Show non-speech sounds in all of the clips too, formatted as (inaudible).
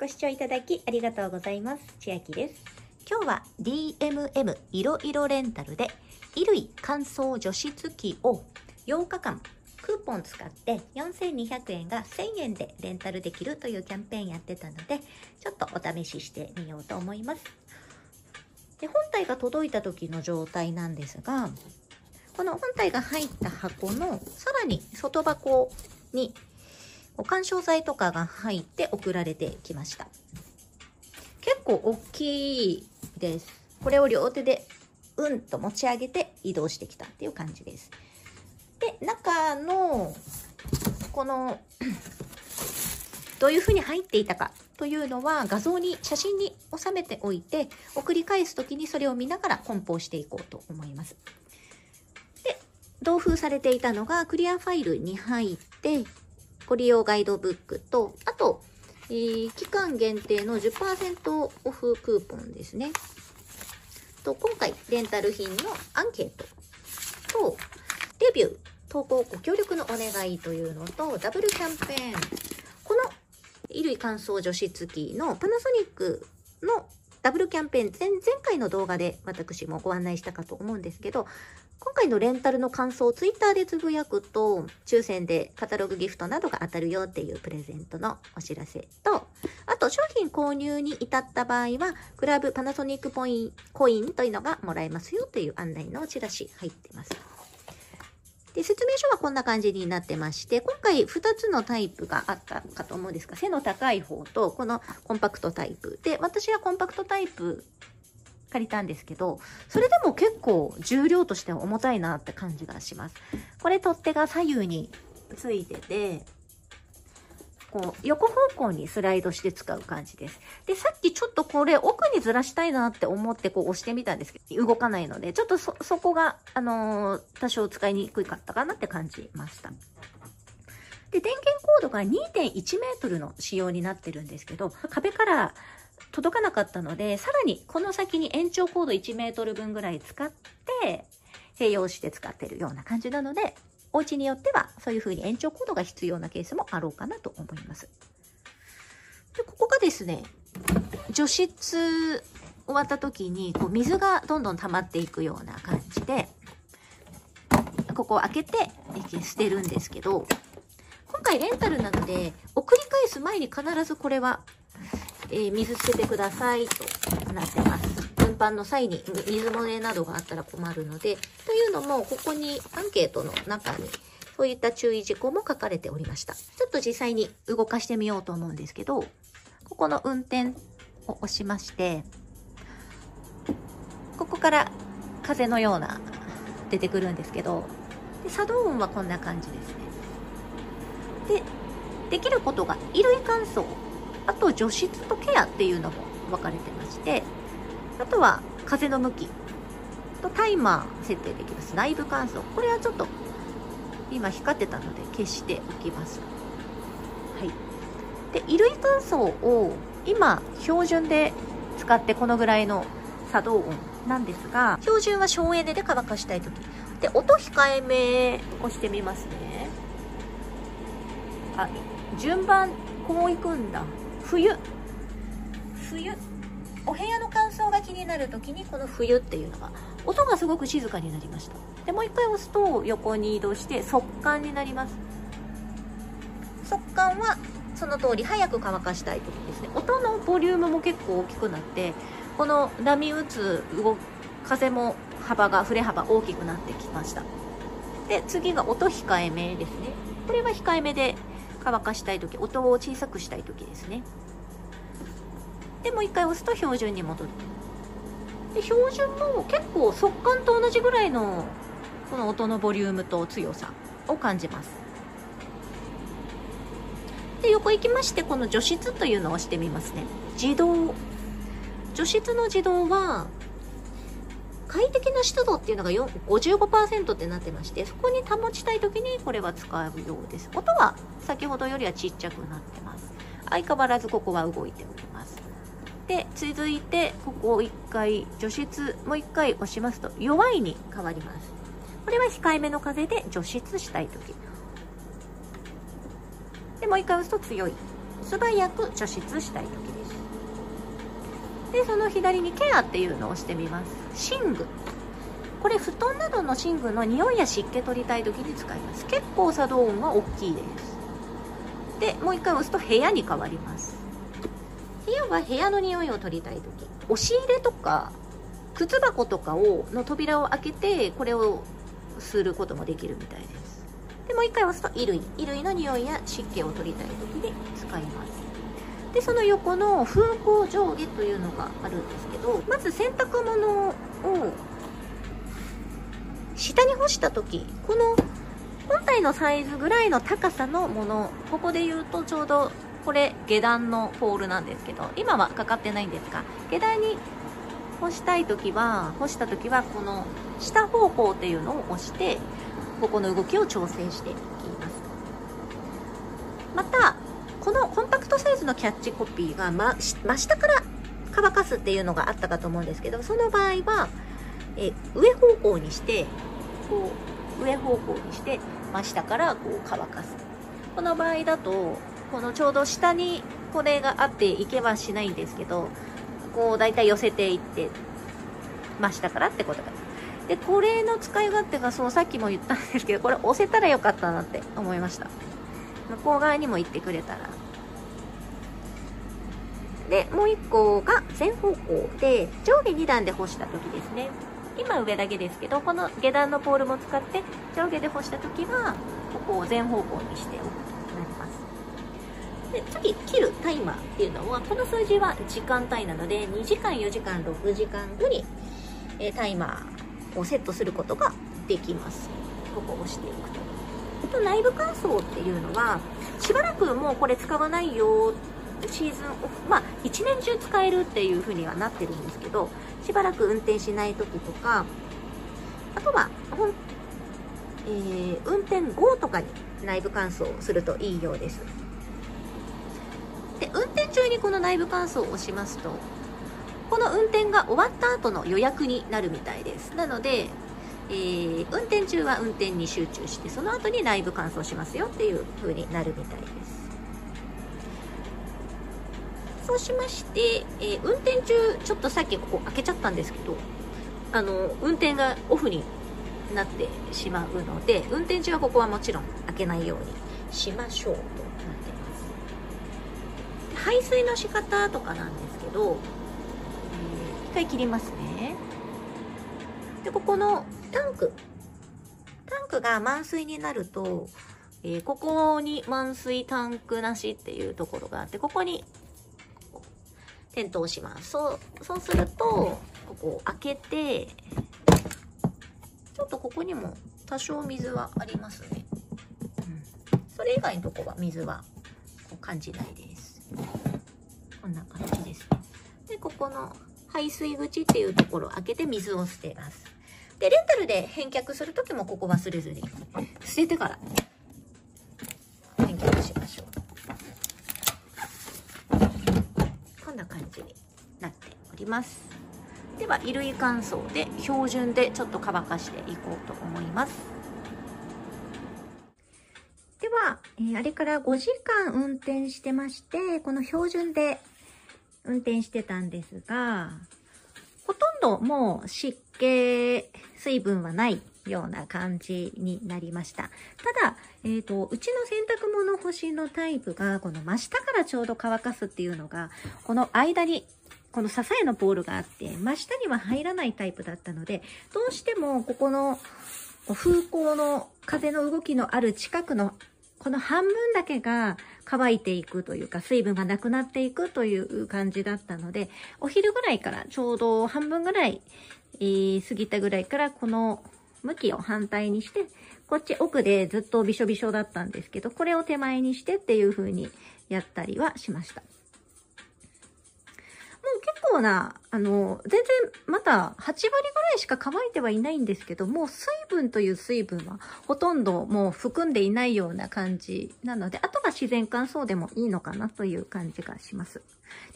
ご視聴いただきありがとうございます。千秋です。今日は DMM いろいろレンタルで衣類乾燥除湿機を8日間クーポン使って4200円が1000円でレンタルできるというキャンペーンやってたのでちょっとお試ししてみようと思います。で本体が届いた時の状態なんですがこの本体が入った箱のさらに外箱に干渉剤とかが入って送られてきました。結構大きいです。これを両手でうんと持ち上げて移動してきたっていう感じです。で、中のこのどういうふうに入っていたかというのは画像に写真に収めておいて送り返す時にそれを見ながら梱包していこうと思います。で、同封されていたのがクリアファイルに入ってご利用ガイドブックと、あと、えー、期間限定の10%オフクーポンですね。と、今回、レンタル品のアンケートと、レビュー、投稿ご協力のお願いというのと、ダブルキャンペーン。この衣類乾燥除湿機のパナソニックのダブルキャンペーン前、前回の動画で私もご案内したかと思うんですけど、今回のレンタルの感想をツイッターでつぶやくと、抽選でカタログギフトなどが当たるよっていうプレゼントのお知らせと、あと商品購入に至った場合は、クラブパナソニックポインコインというのがもらえますよという案内のチラシ入ってます。で、説明書はこんな感じになってまして、今回2つのタイプがあったかと思うんですが、背の高い方と、このコンパクトタイプ。で、私はコンパクトタイプ借りたんですけど、それでも結構重量としては重たいなって感じがします。これ取っ手が左右についてて、こう、横方向にスライドして使う感じです。で、さっきちょっとこれ奥にずらしたいなって思ってこう押してみたんですけど、動かないので、ちょっとそ、そこが、あのー、多少使いにくかったかなって感じました。で、電源コードが2.1メートルの仕様になってるんですけど、壁から届かなかったので、さらにこの先に延長コード1メートル分ぐらい使って、併用して使ってるような感じなので、お家によってはそういう風に延長コードが必要なケースもあろうかなと思います。で、ここがですね、除湿終わった時にこう水がどんどん溜まっていくような感じで、ここを開けて捨てるんですけど、今回レンタルなので、送り返す前に必ずこれはえー、水捨ててくださいとなってます。運搬の際に水漏れなどがあったら困るので、というのも、ここにアンケートの中に、そういった注意事項も書かれておりました。ちょっと実際に動かしてみようと思うんですけど、ここの運転を押しまして、ここから風のような出てくるんですけど、で作動音はこんな感じですね。で、できることが衣類乾燥あと除湿とケアっていうのも分かれてましてあとは風の向きとタイマー設定できます。内部乾燥。これはちょっと今光ってたので消しておきます。はい。で衣類乾燥を今標準で使ってこのぐらいの作動音なんですが標準は省エネで乾かしたい時。で音控えめをしてみますね。あ順番こういくんだ。冬。冬。お部屋の乾燥が気になる時にこの冬っていうのが音がすごく静かになりました。でもう一回押すと横に移動して速乾になります。速乾はその通り早く乾かしたい時ですね。音のボリュームも結構大きくなってこの波打つ動風も幅が振れ幅大きくなってきました。で次が音控えめですね。これは控えめで乾かしたい時音を小さくしたい時ですね。でもう一回押すと標準に戻るで標準も結構速乾と同じぐらいのこの音のボリュームと強さを感じます。で横行きましてこの除湿というのを押してみますね。自動。除湿の自動は快適な湿度っていうのが55%ってなってましてそこに保ちたい時にこれは使うようです。音は先ほどよりはちっちゃくなってます。相変わらずここは動いております。で続いてここを1回除湿もう1回押しますと弱いに変わります。これは控えめの風で除湿したい時。でもう1回押すと強い。素早く除湿したい時です。でその左にケアっていうのを押してみます。寝具。これ布団などの寝具の匂いや湿気取りたい時に使います。結構作動音は大きいです。でもう一回押すと部屋に変わります。部屋は部屋の匂いを取りたい時。押し入れとか靴箱とかをの扉を開けてこれをすることもできるみたいです。でもう一回押すと衣類衣類の匂いや湿気を取りたい時に使います。でその横の風向上下というのがあるんですけどまず洗濯物を下に干した時この本体のサイズぐらいの高さのものここで言うとちょうどこれ下段のポールなんですけど今はかかってないんですが下段に干したい時は干した時はこの下方向っていうのを押してここの動きを調整していきます。またこのコンパクトサイズのキャッチコピーが真下から乾かすっていうのがあったかと思うんですけどその場合はえ上方向にしてこう上方向にして真下からこう乾かす。この場合だとこのちょうど下にこれがあっていけはしないんですけどこう大体寄せていって真下からってことで。すでこれの使い勝手がそうさっきも言ったんですけどこれ押せたらよかったなって思いました。向こう側にも行ってくれたら。でもう1個が全方向で上下2段で干した時ですね。今上だけですけどこの下段のポールも使って上下で干した時はここを全方向にしておく。で次切るタイマーっていうのはこの数字は時間帯なので2時間4時間6時間後に、えタイマーをセットすることができます。ここを押していくと。と内部乾燥っていうのはしばらくもうこれ使わないよシーズンオフまあ一年中使えるっていう風にはなってるんですけどしばらく運転しない時とかあとはえー、運転後とかに内部乾燥するといいようです。で運転中にこの内部乾燥を押しますとこの運転が終わった後の予約になるみたいですなので、えー、運転中は運転に集中してその後に内部乾燥しますよっていう風になるみたいですそうしまして、えー、運転中、ちょっとさっきここ開けちゃったんですけど、あの、運転がオフになってしまうので、運転中はここはもちろん開けないようにしましょうとなって。排水の仕方とかなんですけど、えー、一回切りますね。で、ここのタンク。タンクが満水になると、えー、ここに満水タンクなしっていうところがあって、ここに点灯します。そう、そうすると、ここを開けて、ちょっとここにも多少水はありますね。うん。それ以外のとこは水は感じないです。こんな感じです。で、ここの排水口っていうところを開けて水を捨てます。で、レンタルで返却するときもここ忘れずに捨ててから返却しましょう。きますでは衣類乾燥で標準でちょっと乾かしていこうと思いますでは、えー、あれから5時間運転してましてこの標準で運転してたんですがほとんどもう湿気水分はないような感じになりました。ただ、えっ、ー、と、うちの洗濯物干しのタイプが、この真下からちょうど乾かすっていうのが、この間にこの支えのポールがあって、真下には入らないタイプだったので、どうしてもここの風向の風の動きのある近くのこの半分だけが乾いていくというか、水分がなくなっていくという感じだったので、お昼ぐらいからちょうど半分ぐらい、えー、過ぎたぐらいからこの向きを反対にして、こっち奥でずっとびしょびしょだったんですけど、これを手前にしてっていう風にやったりはしました。う結構な、あの、全然まだ8割ぐらいしか乾いてはいないんですけども、水分という水分はほとんどもう含んでいないような感じなので、あとは自然乾燥でもいいのかなという感じがします。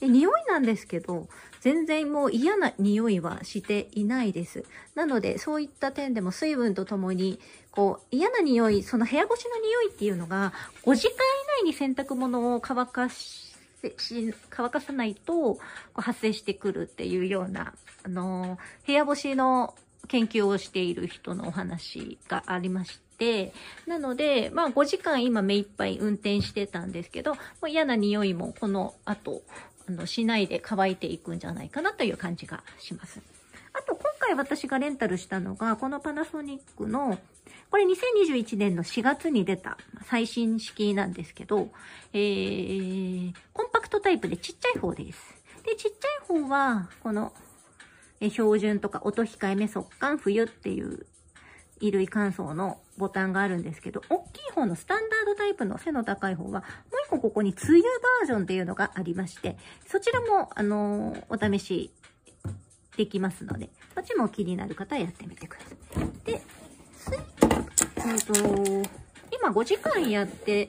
で、匂いなんですけど、全然もう嫌な匂いはしていないです。なので、そういった点でも水分とともに、こう、嫌な匂い、その部屋干しの匂いっていうのが、5時間以内に洗濯物を乾かしし乾かさないとこう発生してくるっていうような、あの、部屋干しの研究をしている人のお話がありまして、なので、まあ5時間今目いっぱい運転してたんですけど、もう嫌な匂いもこの後、あの、しないで乾いていくんじゃないかなという感じがします。回私がレンタルしたのが、このパナソニックのこれ2021年の4月に出た最新式なんですけど、えー、コンパクトタイプでちっちゃい方です。で、ちっちゃい方は、この、え標準とか音控えめ速乾冬っていう衣類乾燥のボタンがあるんですけど、大きい方のスタンダードタイプの背の高い方は、もう一個ここに梅雨バージョンっていうのがありまして、そちらも、あのー、お試しできますので、そっちも気になる方はやってみてください。で、えっと、今5時間やって、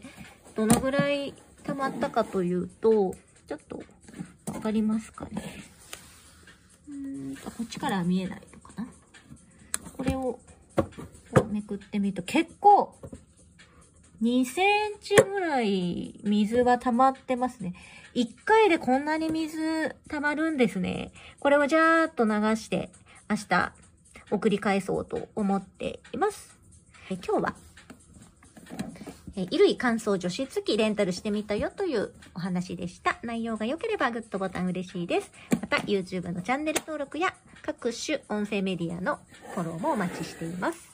どのぐらい溜まったかというと、ちょっと、わかりますかね。うんと、こっちから見えないのかな。これを、めくってみると、結構、2センチぐらい水は溜まってますね。1回でこんなに水溜まるんですね。これをジャーっと流して、明日送り返そうと思っています。え今日は、え衣類乾燥除湿機レンタルしてみたよというお話でした。内容が良ければグッドボタン嬉しいです。また YouTube のチャンネル登録や各種音声メディアのフォローもお待ちしています。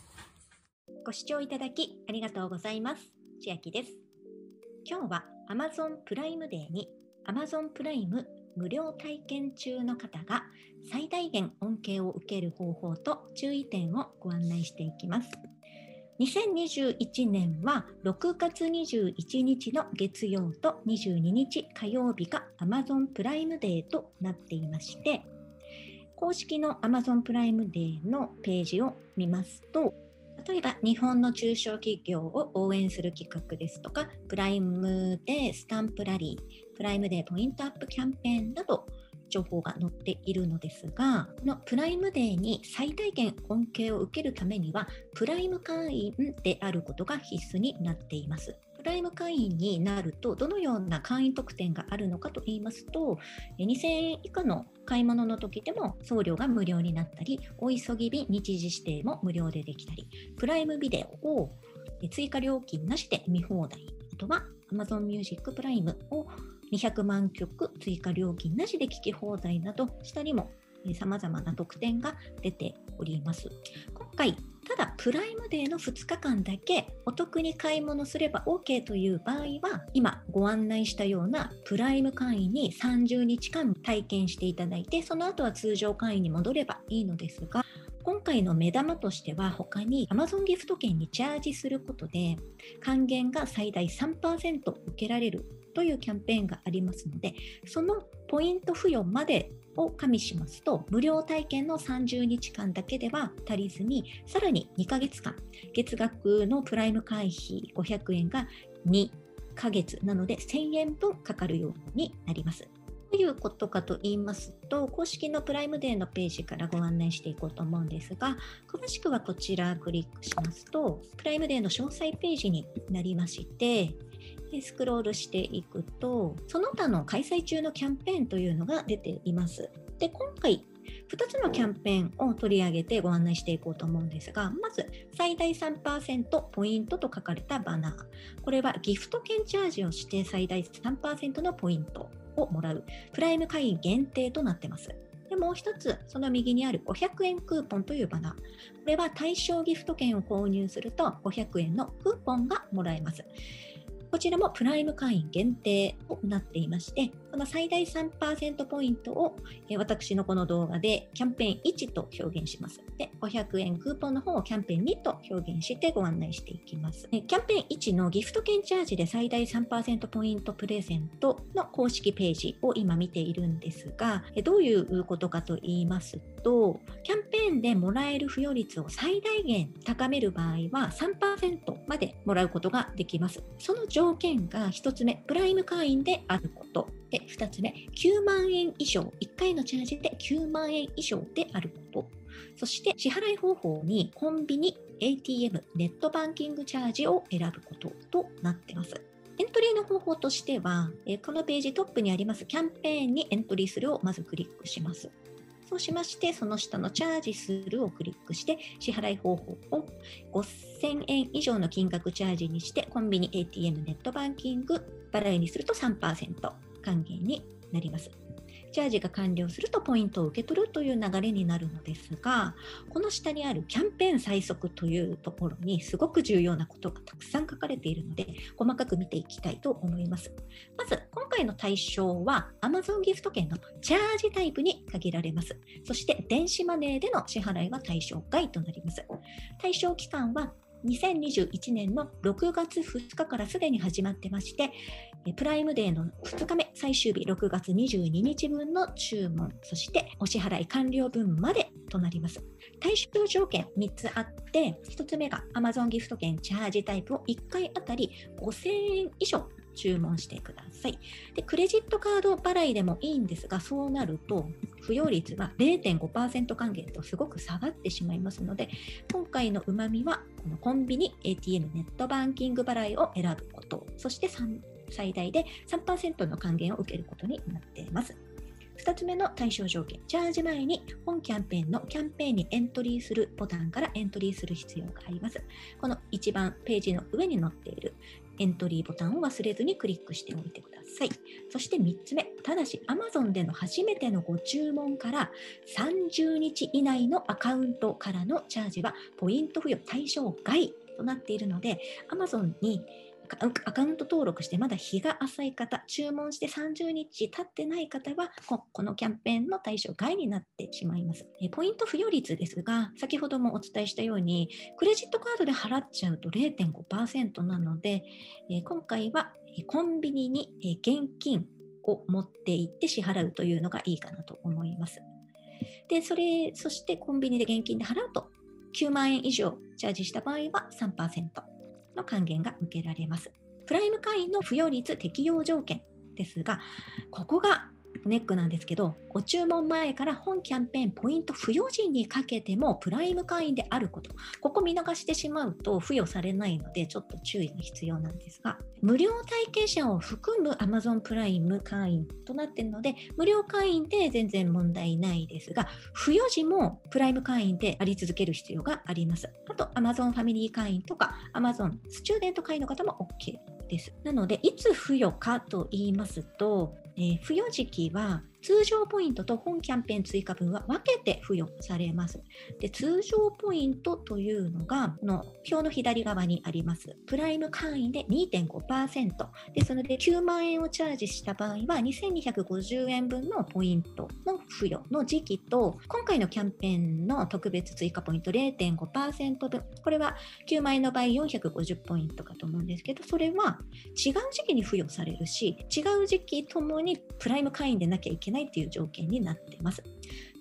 ご視聴いただきありがとうございます。千秋です。今日は Amazon プライムデーに Amazon プライム無料体験中の方が最大限恩恵を受ける方法と注意点をご案内していきます。2021年は6月21日の月曜と22日火曜日が Amazon プライムデーとなっていまして、公式の Amazon プライムデーのページを見ますと、例えば日本の中小企業を応援する企画ですとか、プライムデースタンプラリー、プライムデーポイントアップキャンペーンなど、情報が載っているのですが、このプライムデーに最大限恩恵を受けるためには、プライム会員であることが必須になっています。プライム会員になると、どのような会員特典があるのかと言いますと、2000円以下の買い物の時でも送料が無料になったり、お急ぎ便日時指定も無料でできたり、プライムビデオを追加料金なしで見放題、あとは Amazon Music プライムを200万曲追加料金なしで聴き放題など、下にも様々な特典が出ております。今回、ただプライムデーの2日間だけお得に買い物すれば OK という場合は、今ご案内したようなプライム会員に30日間体験していただいて、その後は通常会員に戻ればいいのですが、今回の目玉としては他に Amazon ギフト券にチャージすることで還元が最大3%受けられるというキャンペーンがありますので、そのポイント付与までを加味しますと、無料体験の30日間だけでは足りずに、さらに2ヶ月間、月額のプライム会費500円が2ヶ月なので1000円分かかるようになります。どういうことかと言いますと、公式のプライムデーのページからご案内していこうと思うんですが、詳しくはこちらクリックしますと、プライムデーの詳細ページになりまして、スクロールしていくと、その他の開催中のキャンペーンというのが出ています。で、今回、2つのキャンペーンを取り上げてご案内していこうと思うんですが、まず、最大3%ポイントと書かれたバナー。これはギフト券チャージをして最大3%のポイントをもらう、プライム会員限定となってます。でもう一つ、その右にある500円クーポンというバナー。これは対象ギフト券を購入すると500円のクーポンがもらえます。こちらもプライム会員限定となっていまして、この最大3%ポイントを、え私のこの動画でキャンペーン1と表現します。で、500円クーポンの方をキャンペーン2と表現してご案内していきます。キャンペーン1のギフト券チャージで最大3%ポイントプレゼントの公式ページを今見ているんですが、どういうことかと言いますと、キャンペーンでもらえる付与率を最大限高める場合は3%までもらうことができます。その条件が1つ目、プライム会員であること。で2つ目、9万円以上、1回のチャージで9万円以上であること。そして支払い方法にコンビニ、ATM、ネットバンキングチャージを選ぶこととなっています。エントリーの方法としては、このページトップにありますキャンペーンにエントリーするをまずクリックします。そうしまして、その下のチャージするをクリックして、支払い方法を5000円以上の金額チャージにして、コンビニ、ATM、ネットバンキング、払いにすると3%還元になります。チャージが完了するとポイントを受け取るという流れになるのですが、この下にあるキャンペーン最速というところにすごく重要なことがたくさん書かれているので、細かく見ていきたいと思います。まず、今回の対象は Amazon ギフト券のチャージタイプに限られます。そして電子マネーでの支払いは対象外となります。対象期間は2021年の6月2日からすでに始まってまして、プライムデーの2日目、最終日6月22日分の注文、そしてお支払い完了分までとなります。対象条件3つあって、1つ目が Amazon ギフト券チャージタイプを1回あたり5000円以上注文してください。で、クレジットカード払いでもいいんですが、そうなると、付与率は0.5%還元とすごく下がってしまいますので、今回のうまみは、このコンビニ、ATM、ネットバンキング払いを選ぶこと、そして最大で3%の還元を受けることになっています。2つ目の対象条件、チャージ前に本キャンペーンのキャンペーンにエントリーするボタンからエントリーする必要があります。この一番ページの上に載っているエントリーボタンを忘れずにクリックしておいてください。そして3つ目、ただし Amazon での初めてのご注文から30日以内のアカウントからのチャージはポイント付与対象外となっているので Amazon にアカウント登録してまだ日が浅い方、注文して30日経ってない方は、このキャンペーンの対象外になってしまいます。ポイント付与率ですが、先ほどもお伝えしたように、クレジットカードで払っちゃうと0.5%なので、今回はコンビニに現金を持って行って支払うというのがいいかなと思います。で、それ、そしてコンビニで現金で払うと、9万円以上チャージした場合は3%。の還元が受けられます。プライム会員の付与率適用条件ですが、ここがネックなんですけど、ご注文前から本キャンペーンポイント付与時にかけてもプライム会員であること、ここ見逃してしまうと付与されないのでちょっと注意が必要なんですが、無料体験者を含む Amazon プライム会員となっているので、無料会員で全然問題ないですが、付与時もプライム会員であり続ける必要があります。あと Amazon ファミリー会員とか Amazon スチューデント会員の方も OK です。なので、いつ付与かと言いますと、えー、付与時期は通常ポイントと本キャンペーン追加分は分けて付与されます。で通常ポイントというのが、この表の左側にあります。プライム会員で2.5%。ですので、9万円をチャージした場合は、2250円分のポイントの付与の時期と、今回のキャンペーンの特別追加ポイント0.5%分、これは9万円の場合450ポイントかと思うんですけど、それは違う時期に付与されるし、違う時期ともにプライム会員でなきゃいけないないという条件になっています。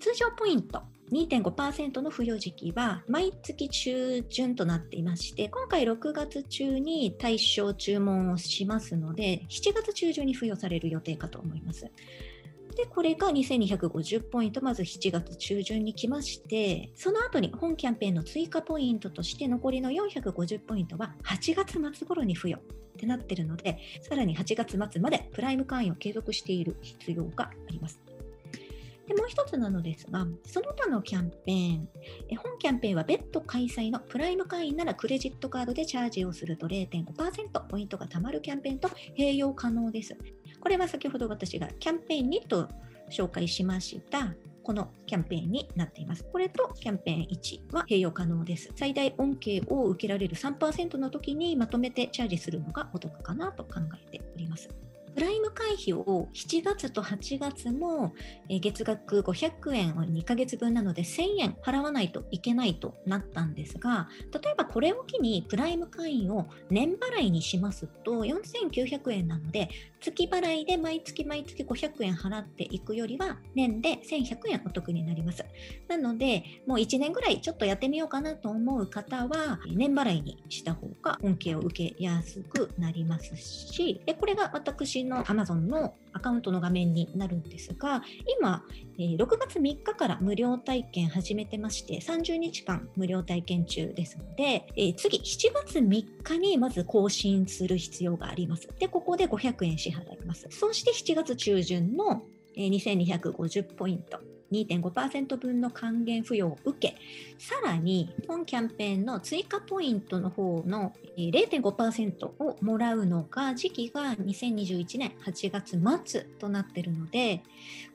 通常ポイント2.5%の付与時期は毎月中旬となっていまして、今回6月中に対象注文をしますので、7月中旬に付与される予定かと思います。で、これが2250ポイント、まず7月中旬に来まして、その後に本キャンペーンの追加ポイントとして残りの450ポイントは8月末頃に付与ってなってるので、さらに8月末までプライム会員を継続している必要があります。でもう一つなのですが、その他のキャンペーン、本キャンペーンは別途開催のプライム会員ならクレジットカードでチャージをすると0.5%ポイントが貯まるキャンペーンと併用可能です。これは先ほど私がキャンペーン2と紹介しましたこのキャンペーンになっています。これとキャンペーン1は併用可能です。最大恩恵を受けられる3%の時にまとめてチャージするのがお得かなと考えております。プライム会費を7月と8月も月額500円を2ヶ月分なので1000円払わないといけないとなったんですが例えばこれを機にプライム会員を年払いにしますと4900円なので月払いで毎月毎月500円払っていくよりは年で1100円お得になります。なのでもう1年ぐらいちょっとやってみようかなと思う方は年払いにした方が恩恵を受けやすくなりますしでこれが私の Amazon のアカウントの画面になるんですが今6月3日から無料体験始めてまして30日間無料体験中ですので次7月3日にまず更新する必要があります。でここで500円支払います。そして7月中旬の2250ポイント。2.5%分の還元付与を受け、さらに本キャンペーンの追加ポイントの方の0.5%をもらうのが時期が2021年8月末となっているので、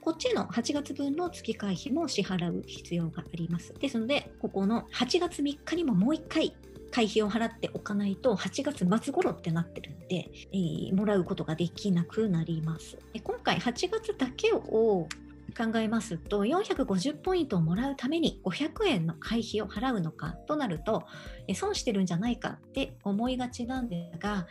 こっちの8月分の月会費も支払う必要があります。ですので、ここの8月3日にももう1回会費を払っておかないと8月末頃ってなってるんで、えー、もらうことができなくなります。今回8月だけを考えますと450ポイントをもらうために500円の会費を払うのかとなると損してるんじゃないかって思いがちなんですが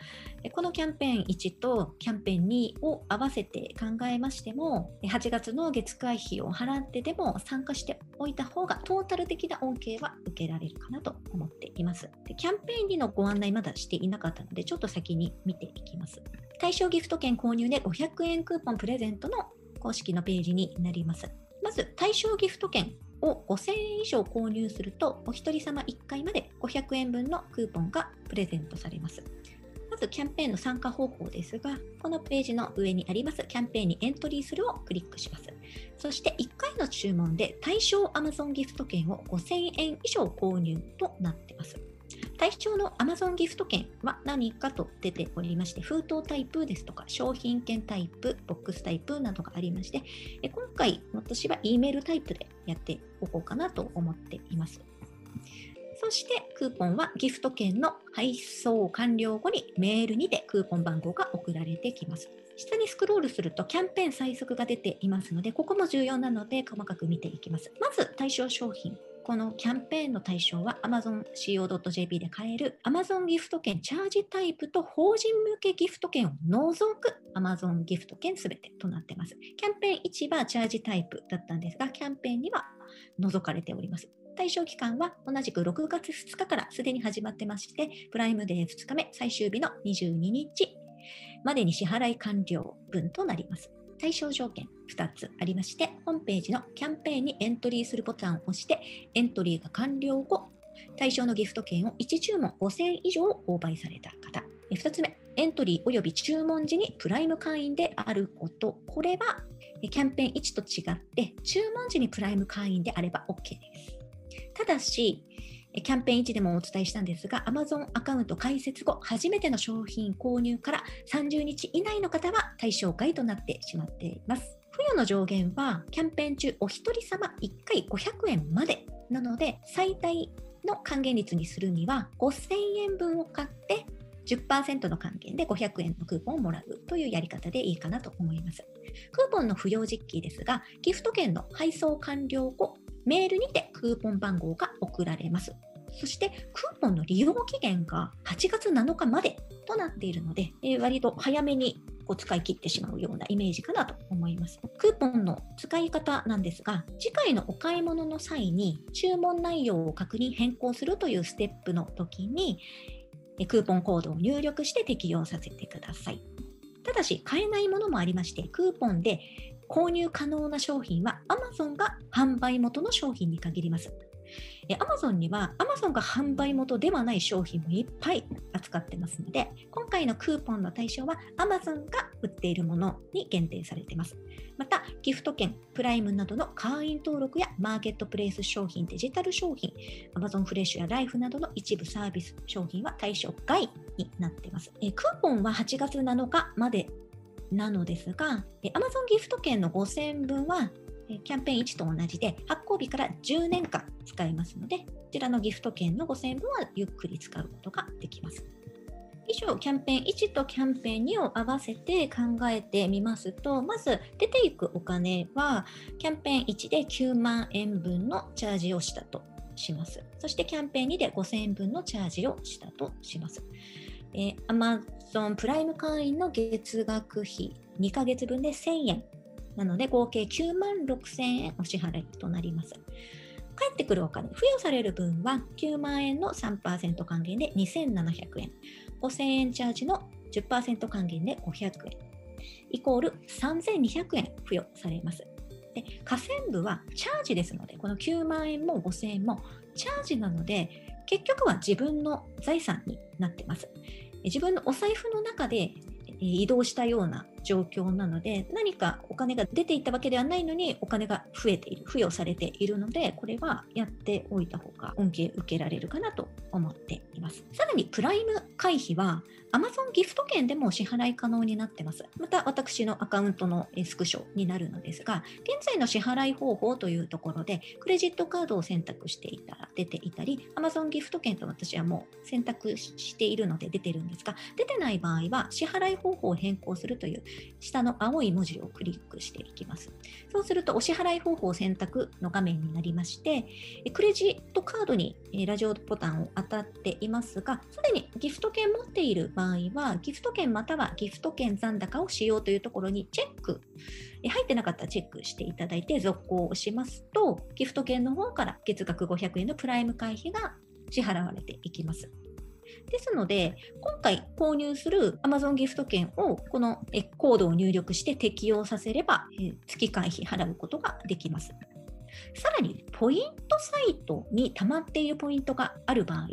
このキャンペーン1とキャンペーン2を合わせて考えましても8月の月会費を払ってでも参加しておいた方がトータル的な恩恵は受けられるかなと思っています。でキャンペーン2のご案内まだしていなかったのでちょっと先に見ていきます。対象ギフト券購入で500円クーポンプレゼントの公式のページになります。まず、対象ギフト券を5000円以上購入すると、お一人様1回まで500円分のクーポンがプレゼントされます。まず、キャンペーンの参加方法ですが、このページの上にありますキャンペーンにエントリーするをクリックします。そして、1回の注文で対象 Amazon ギフト券を5000円以上購入となっています。対象の Amazon ギフト券は何かと出ておりまして、封筒タイプですとか、商品券タイプ、ボックスタイプなどがありまして、今回私は E メールタイプでやっておこうかなと思っています。そしてクーポンはギフト券の配送完了後にメールにてクーポン番号が送られてきます。下にスクロールするとキャンペーン最速が出ていますので、ここも重要なので細かく見ていきます。まず対象商品このキャンペーンの対象は AmazonCO.jp で買える Amazon ギフト券チャージタイプと法人向けギフト券を除く Amazon ギフト券すべてとなっています。キャンペーン1はチャージタイプだったんですが、キャンペーンには除かれております。対象期間は同じく6月2日からすでに始まってまして、プライムデー2日目最終日の22日までに支払い完了分となります。対象条件2つありまして、ホームページのキャンペーンにエントリーするボタンを押して、エントリーが完了後、対象のギフト券を1注文5000円以上購買された方。2つ目、エントリー及び注文時にプライム会員であること。これはキャンペーン1と違って、注文時にプライム会員であれば OK です。ただし、キャンペーン1でもお伝えしたんですが、Amazon アカウント開設後、初めての商品購入から30日以内の方は対象外となってしまっています。付与の上限は、キャンペーン中お一人様1回500円までなので、最大の還元率にするには5000円分を買って10%の還元で500円のクーポンをもらうというやり方でいいかなと思います。クーポンの付与実期ですが、ギフト券の配送完了後、メールにてクーポン番号が送られます。そしてクーポンの利用期限が8月7日までとなっているので、えー、割と早めにこう使い切ってしまうようなイメージかなと思います。クーポンの使い方なんですが、次回のお買い物の際に注文内容を確認変更するというステップの時に、クーポンコードを入力して適用させてください。ただし、買えないものもありまして、クーポンで購入可能な商品は Amazon が販売元の商品に限ります。Amazon には Amazon が販売元ではない商品もいっぱい扱ってますので、今回のクーポンの対象は Amazon が売っているものに限定されています。また、ギフト券、プライムなどの会員登録やマーケットプレイス商品、デジタル商品、Amazon フレッシュやライフなどの一部サービス商品は対象外になっています。クーポンは8月7日までなのですが、Amazon ギフト券の5000分はキャンペーン1と同じで発行日から10年間使えますので、こちらのギフト券の5000分はゆっくり使うことができます。以上、キャンペーン1とキャンペーン2を合わせて考えてみますと、まず出ていくお金は、キャンペーン1で9万円分のチャージをしたとします。そしてキャンペーン2で5000円分のチャージをしたとします。えー、アマプライム会員の月額費2ヶ月分で1000円なので合計9万6000円お支払いとなります。返ってくるお金、付与される分は9万円の3%還元で2700円、5000円チャージの10%還元で500円、イコール3200円付与されます。で、河川部はチャージですので、この9万円も5000円もチャージなので、結局は自分の財産になってます。自分のお財布の中で移動したような状況なので何かお金が出ていったわけではないのにお金が増えている付与されているのでこれはやっておいた方が恩恵受けられるかなと思っていますさらにプライム会費は Amazon ギフト券でも支払い可能になってます。また私のアカウントのスクショになるのですが、現在の支払い方法というところで、クレジットカードを選択していたら出ていたり、Amazon ギフト券と私はもう選択しているので出てるんですが、出てない場合は支払い方法を変更するという下の青い文字をクリックしていきます。そうするとお支払い方法選択の画面になりまして、クレジットカードにラジオボタンを当たっていますが、すでにギフト券持っている場合は、ギフト券またはギフト券残高を使用というところにチェック、入ってなかったらチェックしていただいて続行をしますと、ギフト券の方から月額500円のプライム会費が支払われていきます。ですので、今回購入する Amazon ギフト券をこのコードを入力して適用させれば、月会費払うことができます。さらに、ポイントサイトに溜まっているポイントがある場合、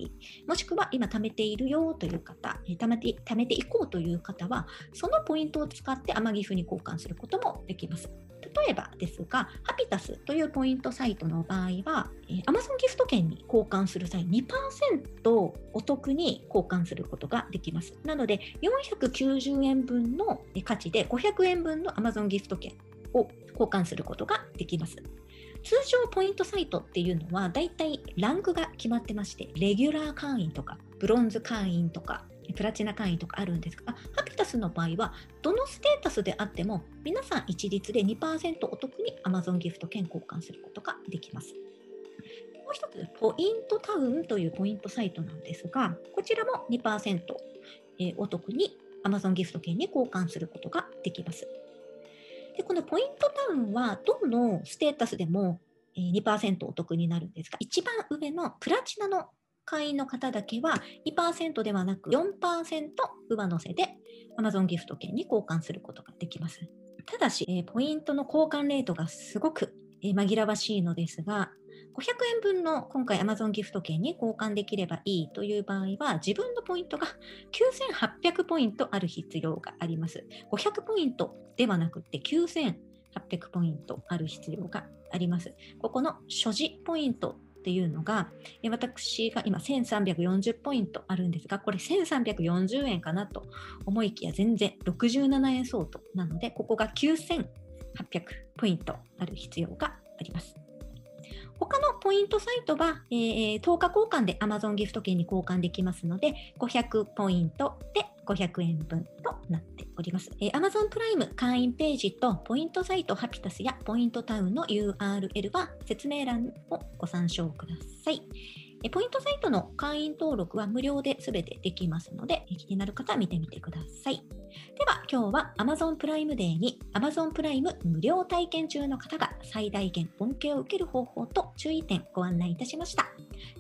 もしくは今貯めているよという方、貯めて貯めていこうという方は、そのポイントを使って天岐阜に交換することもできます。例えばですが、ハピタスというポイントサイトの場合は、Amazon ギフト券に交換する際、2%お得に交換することができます。なので、490円分の価値で500円分の Amazon ギフト券を交換することができます。通常ポイントサイトっていうのはだいたいランクが決まってましてレギュラー会員とかブロンズ会員とかプラチナ会員とかあるんですがハピタスの場合はどのステータスであっても皆さん一律で2%お得に Amazon ギフト券交換することができます。もう一つ、ポイントタウンというポイントサイトなんですが、こちらも2%、えお得に Amazon ギフト券に交換することができます。で、このポイントタウンは、どのステータスでも2%お得になるんですが、一番上のプラチナの会員の方だけは2%ではなく4%上乗せで Amazon ギフト券に交換することができます。ただし、ポイントの交換レートがすごく紛らわしいのですが、500円分の今回 Amazon ギフト券に交換できればいいという場合は、自分のポイントが (laughs) 9800ポイントある必要があります。500ポイントではなくて9800ポイントある必要があります。ここの所持ポイントっていうのが、私が今1340ポイントあるんですが、これ1340円かなと思いきや全然67円相当なので、ここが9800ポイントある必要があります。他のポイントサイトは、えー、10日交換で Amazon ギフト券に交換できますので、500ポイントで500円分となっております。えー、Amazon プライム会員ページとポイントサイトハピタスやポイントタウンの URL は説明欄をご参照ください。えポイントサイトの会員登録は無料で全てできますので、気になる方は見てみてください。では、今日は Amazon プライムデーに Amazon プライム無料体験中の方が最大限恩恵を受ける方法と注意点ご案内いたしました。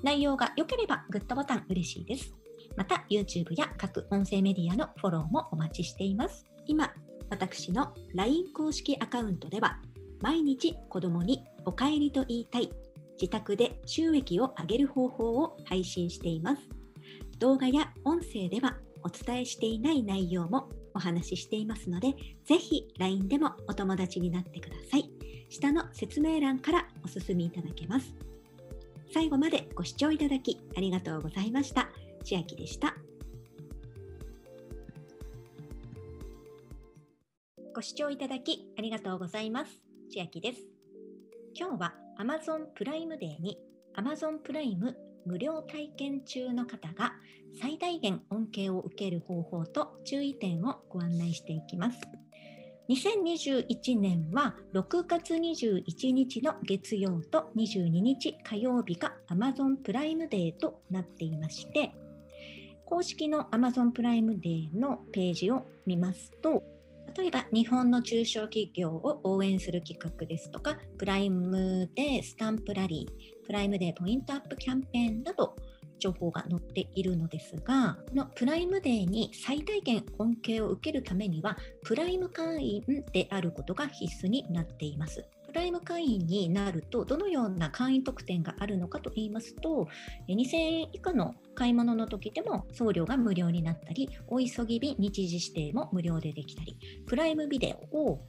内容が良ければグッドボタン嬉しいです。また、YouTube や各音声メディアのフォローもお待ちしています。今、私の LINE 公式アカウントでは、毎日子供にお帰りと言いたい自宅で収益を上げる方法を配信しています。動画や音声ではお伝えしていない内容もお話ししていますので、ぜひ LINE でもお友達になってください。下の説明欄からお進みいただけます。最後までご視聴いただきありがとうございました。千秋でした。ご視聴いただきありがとうございます。千秋です。今日は Amazon プライムデーに Amazon プライム無料体験中の方が最大限恩恵を受ける方法と注意点をご案内していきます。2021年は6月21日の月曜と22日火曜日が Amazon プライムデーとなっていまして、公式の Amazon プライムデーのページを見ますと、例えば日本の中小企業を応援する企画ですとか、プライムデースタンプラリー、プライムデーポイントアップキャンペーンなど、情報が載っているのですが、このプライムデーに最大限恩恵を受けるためには、プライム会員であることが必須になっています。プライム会員になると、どのような会員特典があるのかと言いますと、2000円以下の買い物の時でも送料が無料になったり、お急ぎ便日時指定も無料でできたり、プライムビデオを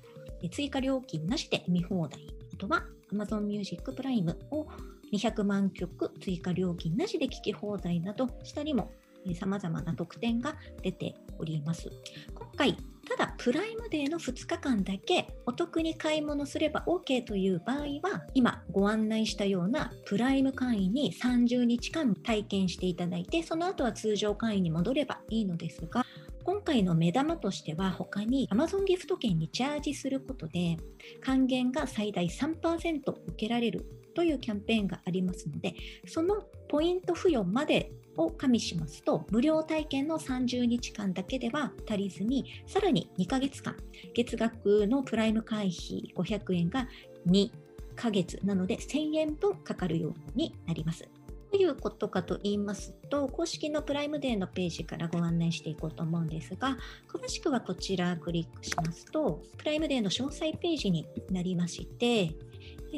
追加料金なしで見放題、あとは Amazon Music プライムを200万曲追加料金なしで聴き放題など、下にも様々な特典が出ております。今回、ただプライムデーの2日間だけお得に買い物すれば OK という場合は、今ご案内したようなプライム会員に30日間体験していただいて、その後は通常会員に戻ればいいのですが、今回の目玉としては他に Amazon ギフト券にチャージすることで還元が最大3%受けられるというキャンペーンがありますので、そのポイント付与までを加味しますと、無料体験の30日間だけでは足りずに、さらに2ヶ月間、月額のプライム会費500円が2ヶ月なので1000円分かかるようになります。どういうことかと言いますと、公式のプライムデーのページからご案内していこうと思うんですが、詳しくはこちらクリックしますと、プライムデーの詳細ページになりまして、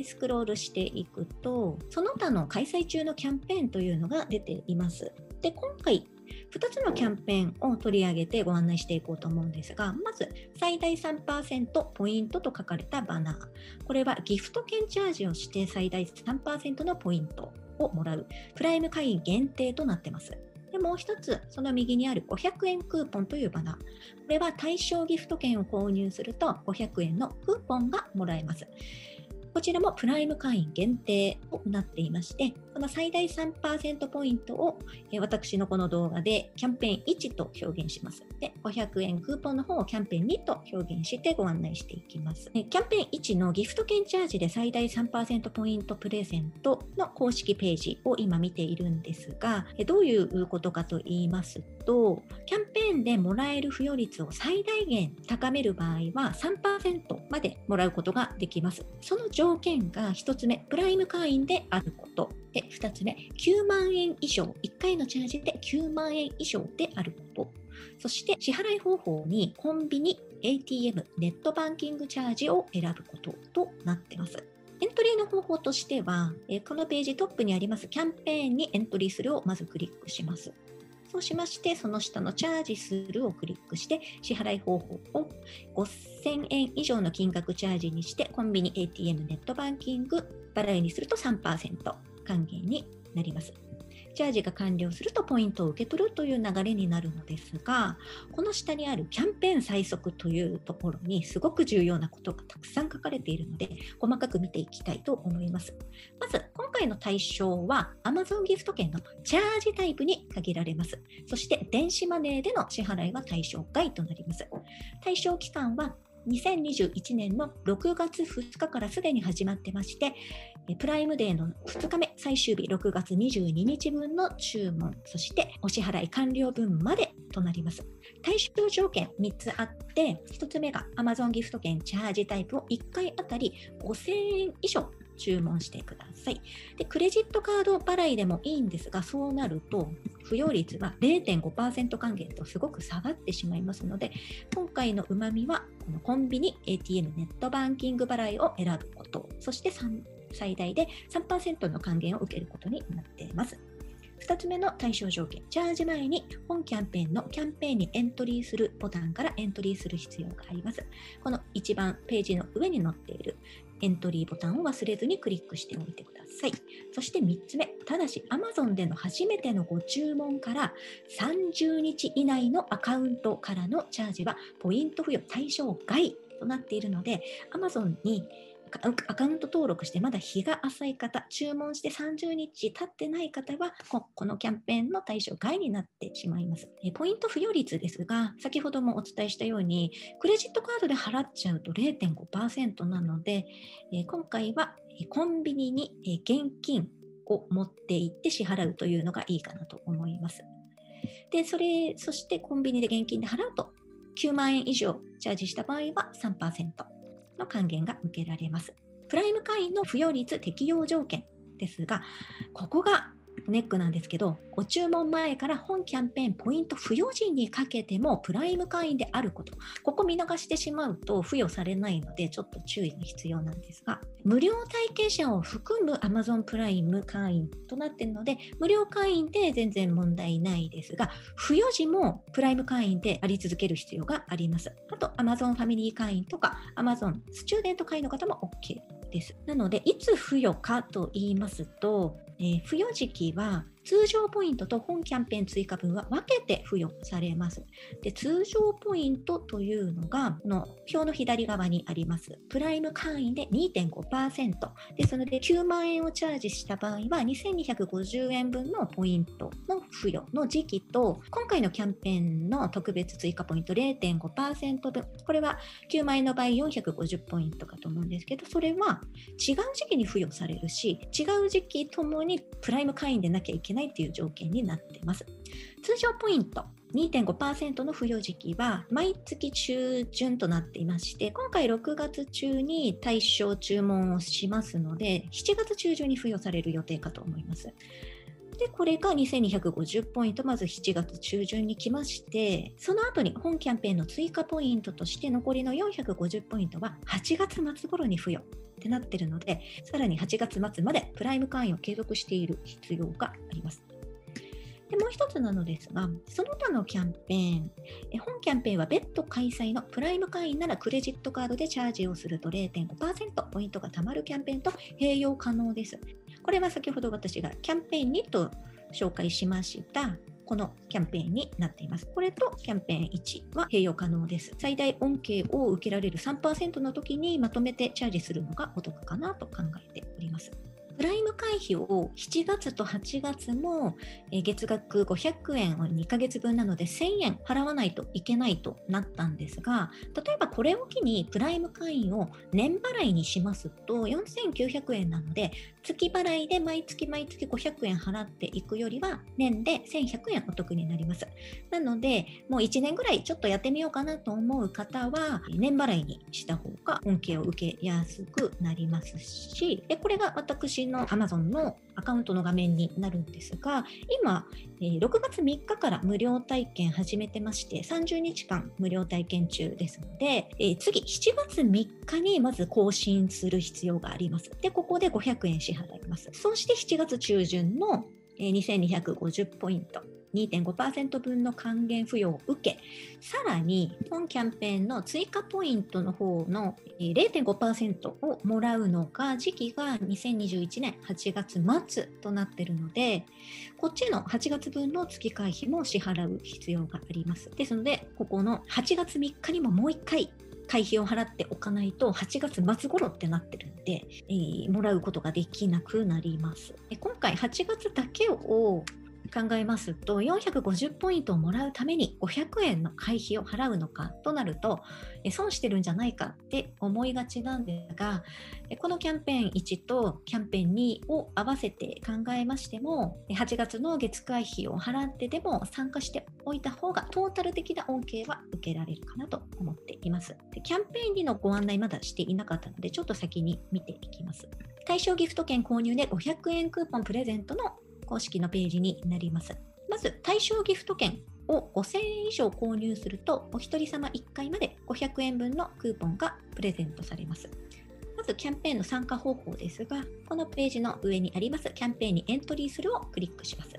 スクロールしていくと、その他の開催中のキャンペーンというのが出ています。で、今回、2つのキャンペーンを取り上げてご案内していこうと思うんですが、まず、最大3%ポイントと書かれたバナー。これはギフト券チャージをして最大3%のポイントをもらう、プライム会員限定となってます。で、もう一つ、その右にある500円クーポンというバナー。これは対象ギフト券を購入すると500円のクーポンがもらえます。こちらもプライム会員限定となっていまして、この最大3%ポイントを、私のこの動画でキャンペーン1と表現します。で、500円クーポンの方をキャンペーン2と表現してご案内していきます。キャンペーン1のギフト券チャージで最大3%ポイントプレゼントの公式ページを今見ているんですが、どういうことかと言いますと、キャンペーンでもらえる付与率を最大限高める場合は3%までもらうことができます。その条件が1つ目、プライム会員であること。で、2つ目、9万円以上、1回のチャージで9万円以上であること。そして支払い方法にコンビニ、ATM、ネットバンキングチャージを選ぶこととなっています。エントリーの方法としては、このページトップにありますキャンペーンにエントリーするをまずクリックします。そうしまして、その下のチャージするをクリックして、支払い方法を5000円以上の金額チャージにして、コンビニ、ATM、ネットバンキング、払いにすると3%還元になります。チャージが完了するとポイントを受け取るという流れになるのですが、この下にあるキャンペーン最速というところにすごく重要なことがたくさん書かれているので、細かく見ていきたいと思います。まず、今回の対象は Amazon ギフト券のチャージタイプに限られます。そして電子マネーでの支払いは対象外となります。対象期間は2021年の6月2日からすでに始まってまして、プライムデーの2日目、最終日6月22日分の注文、そしてお支払い完了分までとなります。対象条件3つあって、1つ目が Amazon ギフト券チャージタイプを1回あたり5000円以上注文してください。で、クレジットカード払いでもいいんですが、そうなると、付与率は0.5%還元とすごく下がってしまいますので、今回のうまみは、このコンビニ、ATM、ネットバンキング払いを選ぶこと、そして最大で3%の還元を受けることになっています。2つ目の対象条件、チャージ前に本キャンペーンのキャンペーンにエントリーするボタンからエントリーする必要があります。この一番ページの上に載っているエントリーボタンを忘れずにクリックしておいてください。そして3つ目、ただし Amazon での初めてのご注文から30日以内のアカウントからのチャージはポイント付与対象外となっているので Amazon にアカウント登録してまだ日が浅い方、注文して30日経ってない方は、このキャンペーンの対象外になってしまいます。ポイント付与率ですが、先ほどもお伝えしたように、クレジットカードで払っちゃうと0.5%なので、今回はコンビニに現金を持って行って支払うというのがいいかなと思います。で、それ、そしてコンビニで現金で払うと9万円以上チャージした場合は3%の還元が受けられます。プライム会員の付与率適用条件ですが、ここがネックなんですけど、ご注文前から本キャンペーンポイント付与時にかけてもプライム会員であること、ここ見逃してしまうと付与されないので、ちょっと注意が必要なんですが、無料体験者を含む Amazon プライム会員となっているので、無料会員で全然問題ないですが、付与時もプライム会員であり続ける必要があります。あと、Amazon ファミリー会員とか Amazon スチューデント会員の方も OK です。なので、いつ付与かと言いますと、えー、付与時期は通常ポイントと本キャンペーン追加分は分けて付与されます。で通常ポイントというのがの表の左側にあります。プライム会員で2.5%ですので9万円をチャージした場合は2250円分のポイントの付与の時期と今回のキャンペーンの特別追加ポイント0.5%分これは9万円の場合450ポイントかと思うんですけどそれは違う時期に付与されるし違う時期ともにプライム会員でなきゃいけないけないという条件になっています。通常ポイント2.5%の付与時期は毎月中旬となっていまして、今回6月中に対象注文をしますので、7月中旬に付与される予定かと思います。で、これが2250ポイント、まず7月中旬に来まして、その後に本キャンペーンの追加ポイントとして残りの450ポイントは8月末頃に付与ってなってるので、さらに8月末までプライム会員を継続している必要があります。でもう一つなのですが、その他のキャンペーン、本キャンペーンは別途開催のプライム会員ならクレジットカードでチャージをすると0.5%ポイントが貯まるキャンペーンと併用可能です。これは先ほど私がキャンペーン2と紹介しましたこのキャンペーンになっています。これとキャンペーン1は併用可能です。最大恩恵を受けられる3%の時にまとめてチャージするのがお得かなと考えております。プライム会費を7月と8月も月額500円を2ヶ月分なので1000円払わないといけないとなったんですが例えばこれを機にプライム会員を年払いにしますと4900円なので月払いで毎月毎月500円払っていくよりは年で1100円お得になります。なのでもう1年ぐらいちょっとやってみようかなと思う方は年払いにした方が恩恵を受けやすくなりますしでこれが私の Amazon のアカウントの画面になるんですが、今、6月3日から無料体験始めてまして、30日間無料体験中ですので、次、7月3日にまず更新する必要があります。で、ここで500円支払います。そして7月中旬の2250ポイント2.5%分の還元付与を受け、さらに本キャンペーンの追加ポイントの方の0.5%をもらうのが、時期が2021年8月末となっているので、こっちの8月分の月会費も支払う必要があります。ですので、ここの8月3日にももう1回会費を払っておかないと8月末頃ってなってるんで、えー、もらうことができなくなります。今回8月だけを考えます。と450ポイントをもらうために500円の会費を払うのかとなると損してるんじゃないかって思いがちなんですがこのキャンペーン1とキャンペーン2を合わせて考えましても8月の月会費を払ってでも参加しておいた方がトータル的な恩恵は受けられるかなと思っています。キャンペーン2のご案内まだしていなかったのでちょっと先に見ていきます。対象ギフト券購入で500円クーポンプレゼントの公式のページになります。まず、対象ギフト券を5000円以上購入すると、お一人様1回まで500円分のクーポンがプレゼントされます。まず、キャンペーンの参加方法ですが、このページの上にありますキャンペーンにエントリーするをクリックします。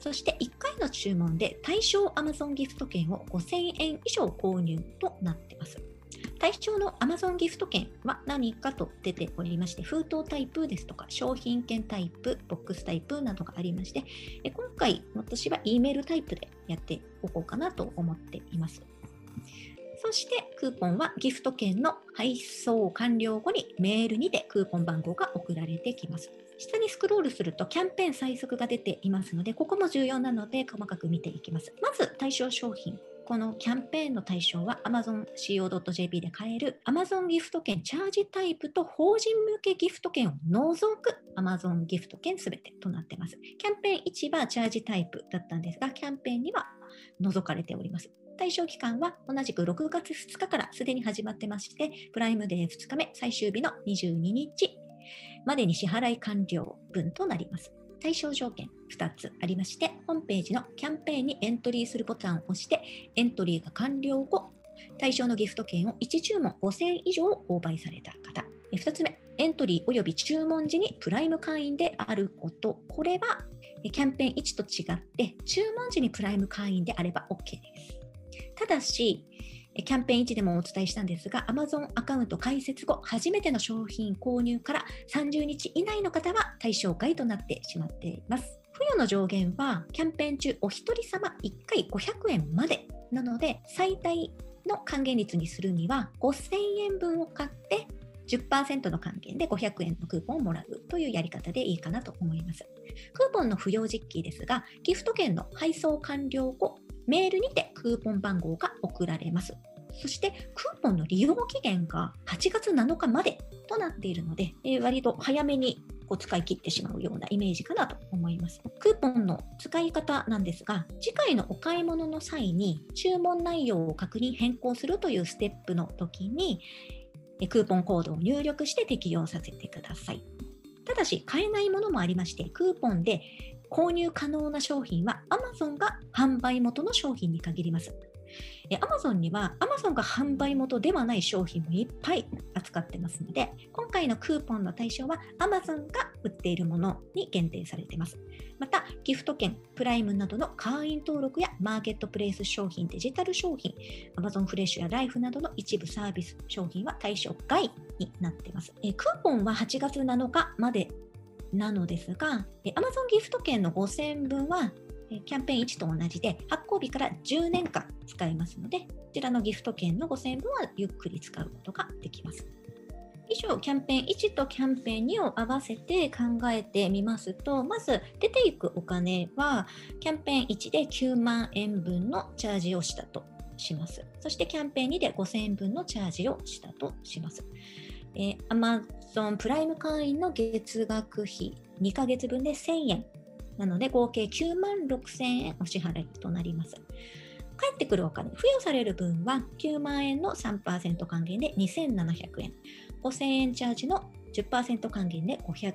そして1回の注文で対象 Amazon ギフト券を5000円以上購入となっています。対象の Amazon ギフト券は何かと出ておりまして、封筒タイプですとか、商品券タイプ、ボックスタイプなどがありまして、今回私は E メールタイプでやっておこうかなと思っています。そしてクーポンはギフト券の配送完了後にメールにてクーポン番号が送られてきます。下にスクロールするとキャンペーン最速が出ていますので、ここも重要なので細かく見ていきます。まず対象商品。このキャンペーンの対象は AmazonCO.jp で買える Amazon ギフト券チャージタイプと法人向けギフト券を除く Amazon ギフト券すべてとなっています。キャンペーン1はチャージタイプだったんですが、キャンペーンには除かれております。対象期間は同じく6月2日からすでに始まってまして、プライムデー2日目、最終日の22日までに支払い完了分となります。対象条件2つありまして、ホームページのキャンペーンにエントリーするボタンを押して、エントリーが完了後、対象のギフト券を1注文5000円以上購買された方。2つ目、エントリー及び注文時にプライム会員であること。これはキャンペーン1と違って、注文時にプライム会員であれば OK です。ただし、キャンペーン1でもお伝えしたんですが、Amazon アカウント開設後、初めての商品購入から30日以内の方は対象外となってしまっています。付与の上限は、キャンペーン中お一人様1回500円までなので、最大の還元率にするには、5000円分を買って10%の還元で500円のクーポンをもらうというやり方でいいかなと思います。クーポンの付与時期ですが、ギフト券の配送完了後、メールにてクーポン番号が送られます。そしてクーポンの利用期限が8月7日までとなっているので、えー、割と早めにこう使い切ってしまうようなイメージかなと思います。クーポンの使い方なんですが、次回のお買い物の際に注文内容を確認変更するというステップの時に、クーポンコードを入力して適用させてください。ただし、買えないものもありまして、クーポンで購入可能な商品は Amazon が販売元の商品に限ります。Amazon には Amazon が販売元ではない商品もいっぱい扱ってますので、今回のクーポンの対象は Amazon が売っているものに限定されています。また、ギフト券、プライムなどの会員登録やマーケットプレイス商品、デジタル商品、Amazon フレッシュやライフなどの一部サービス商品は対象外になっています。クーポンは8月7日までなのですが、Amazon ギフト券の5000分はキャンペーン1と同じで発行日から10年間使えますので、こちらのギフト券の5000分はゆっくり使うことができます。以上、キャンペーン1とキャンペーン2を合わせて考えてみますと、まず出ていくお金は、キャンペーン1で9万円分のチャージをしたとします。そしてキャンペーン2で5000円分のチャージをしたとします。えー、そのプライム会員の月額費2ヶ月分で1000円。なので合計9万6000円お支払いとなります。返ってくるお金、付与される分は9万円の3%還元で2700円。5000円チャージの10%還元で500円。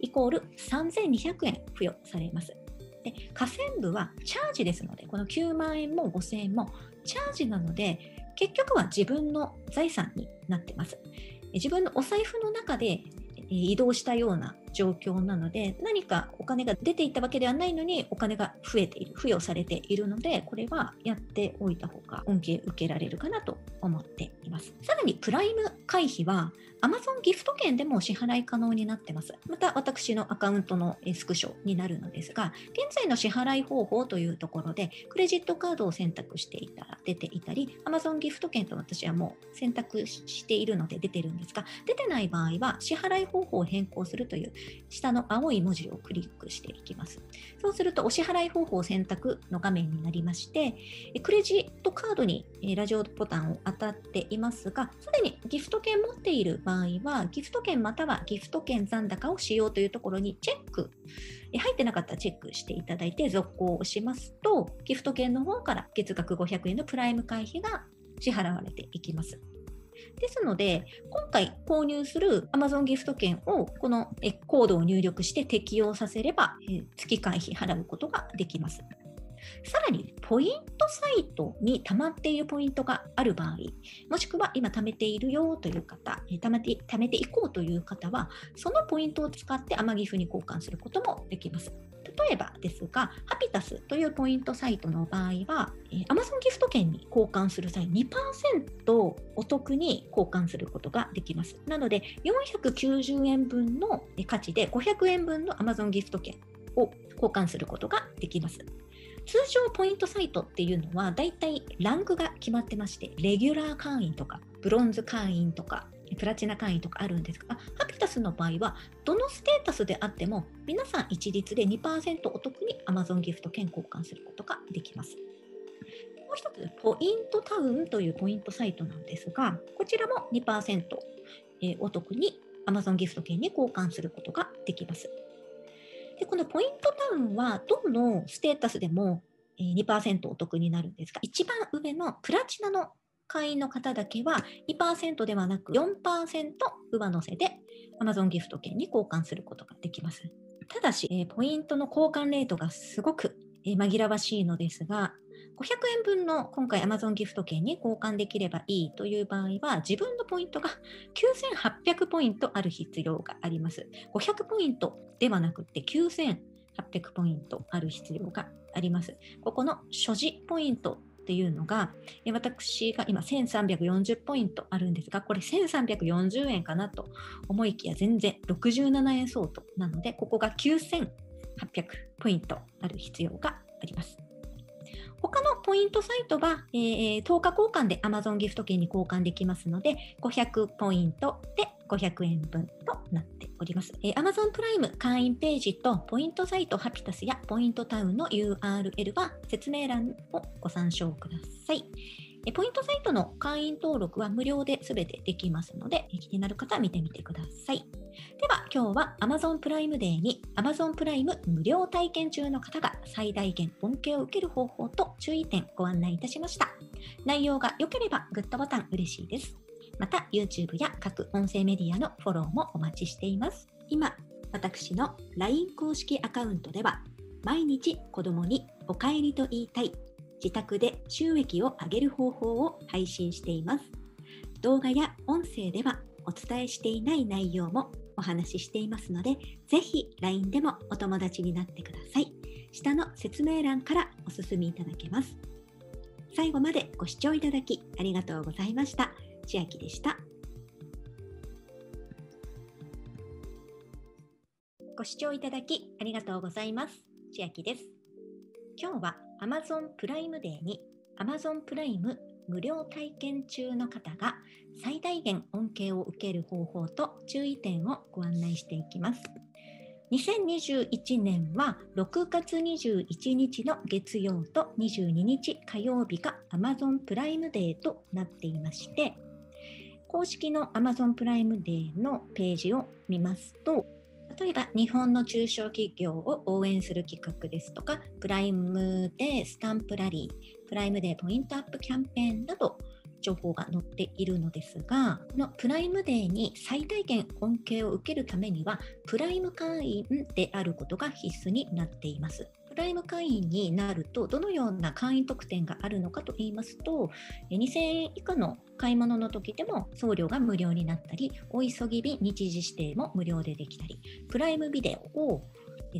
イコール3200円付与されます。で、河川部はチャージですので、この9万円も5000円もチャージなので、結局は自分の財産になってます。自分のお財布の中で移動したような状況なので何かお金が出ていったわけではないのにお金が増えている付与されているのでこれはやっておいた方が恩恵受けられるかなと思っていますさらにプライム会費は Amazon ギフト券でも支払い可能になってます。また私のアカウントのスクショになるのですが、現在の支払い方法というところで、クレジットカードを選択していたら出ていたり、Amazon ギフト券と私はもう選択しているので出てるんですが、出てない場合は支払い方法を変更するという下の青い文字をクリックしていきます。そうするとお支払い方法選択の画面になりまして、クレジットカードにラジオボタンを当たっていますが、すでにギフト券持っている場合は、ギフト券またはギフト券残高を使用というところにチェック、入ってなかったらチェックしていただいて続行をしますと、ギフト券の方から月額500円のプライム会費が支払われていきます。ですので、今回購入する Amazon ギフト券をこのコードを入力して適用させれば、月会費払うことができます。さらに、ポイントサイトに溜まっているポイントがある場合、もしくは今貯めているよという方、貯めて貯めていこうという方は、そのポイントを使って天岐阜に交換することもできます。例えばですが、ハピタスというポイントサイトの場合は、Amazon ギフト券に交換する際、2%お得に交換することができます。なので、490円分の価値で500円分の Amazon ギフト券を交換することができます。通常ポイントサイトっていうのはだいたいランクが決まってましてレギュラー会員とかブロンズ会員とかプラチナ会員とかあるんですがハピタスの場合はどのステータスであっても皆さん一律で2%お得に Amazon ギフト券交換することができます。もう一つポイントタウンというポイントサイトなんですがこちらも2%、え、お得に Amazon ギフト券に交換することができます。でこのポイントタウンはどのステータスでも2%お得になるんですが、一番上のプラチナの会員の方だけは2%ではなく4%上乗せで Amazon ギフト券に交換することができます。ただし、ポイントの交換レートがすごく紛らわしいのですが、500円分の今回 Amazon ギフト券に交換できればいいという場合は、自分のポイントが9800ポイントある必要があります。500ポイントではなくて9800ポイントある必要があります。ここの所持ポイントっていうのが、私が今1340ポイントあるんですが、これ1340円かなと思いきや全然67円相当なので、ここが9800ポイントある必要があります。他のポイントサイトは、えー、10日交換で Amazon ギフト券に交換できますので、500ポイントで500円分となっております。えー、Amazon プライム会員ページとポイントサイトハピタスやポイントタウンの URL は説明欄をご参照ください。えポイントサイトの会員登録は無料で全てできますので、気になる方は見てみてください。では、今日は Amazon プライムデーに Amazon プライム無料体験中の方が最大限恩恵を受ける方法と注意点ご案内いたしました。内容が良ければグッドボタン嬉しいです。また YouTube や各音声メディアのフォローもお待ちしています。今、私の LINE 公式アカウントでは毎日子供にお帰りと言いたい自宅で収益を上げる方法を配信しています。動画や音声ではお伝えしていない内容もお話ししていますので、ぜひ LINE でもお友達になってください。下の説明欄からお進みいただけます。最後までご視聴いただきありがとうございました。千秋でした。ご視聴いただきありがとうございます。千秋です。今日は Amazon プライムデーに Amazon プライム無料体験中の方が最大限恩恵を受ける方法と注意点をご案内していきます。2021年は6月21日の月曜と22日火曜日が Amazon プライムデーとなっていまして公式の Amazon プライムデーのページを見ますと例えば日本の中小企業を応援する企画ですとか、プライムデースタンプラリー、プライムデーポイントアップキャンペーンなど、情報が載っているのですが、このプライムデーに最大限恩恵を受けるためには、プライム会員であることが必須になっています。プライム会員になると、どのような会員特典があるのかと言いますと、2000円以下の買い物の時でも送料が無料になったり、お急ぎ便日時指定も無料でできたり、プライムビデオを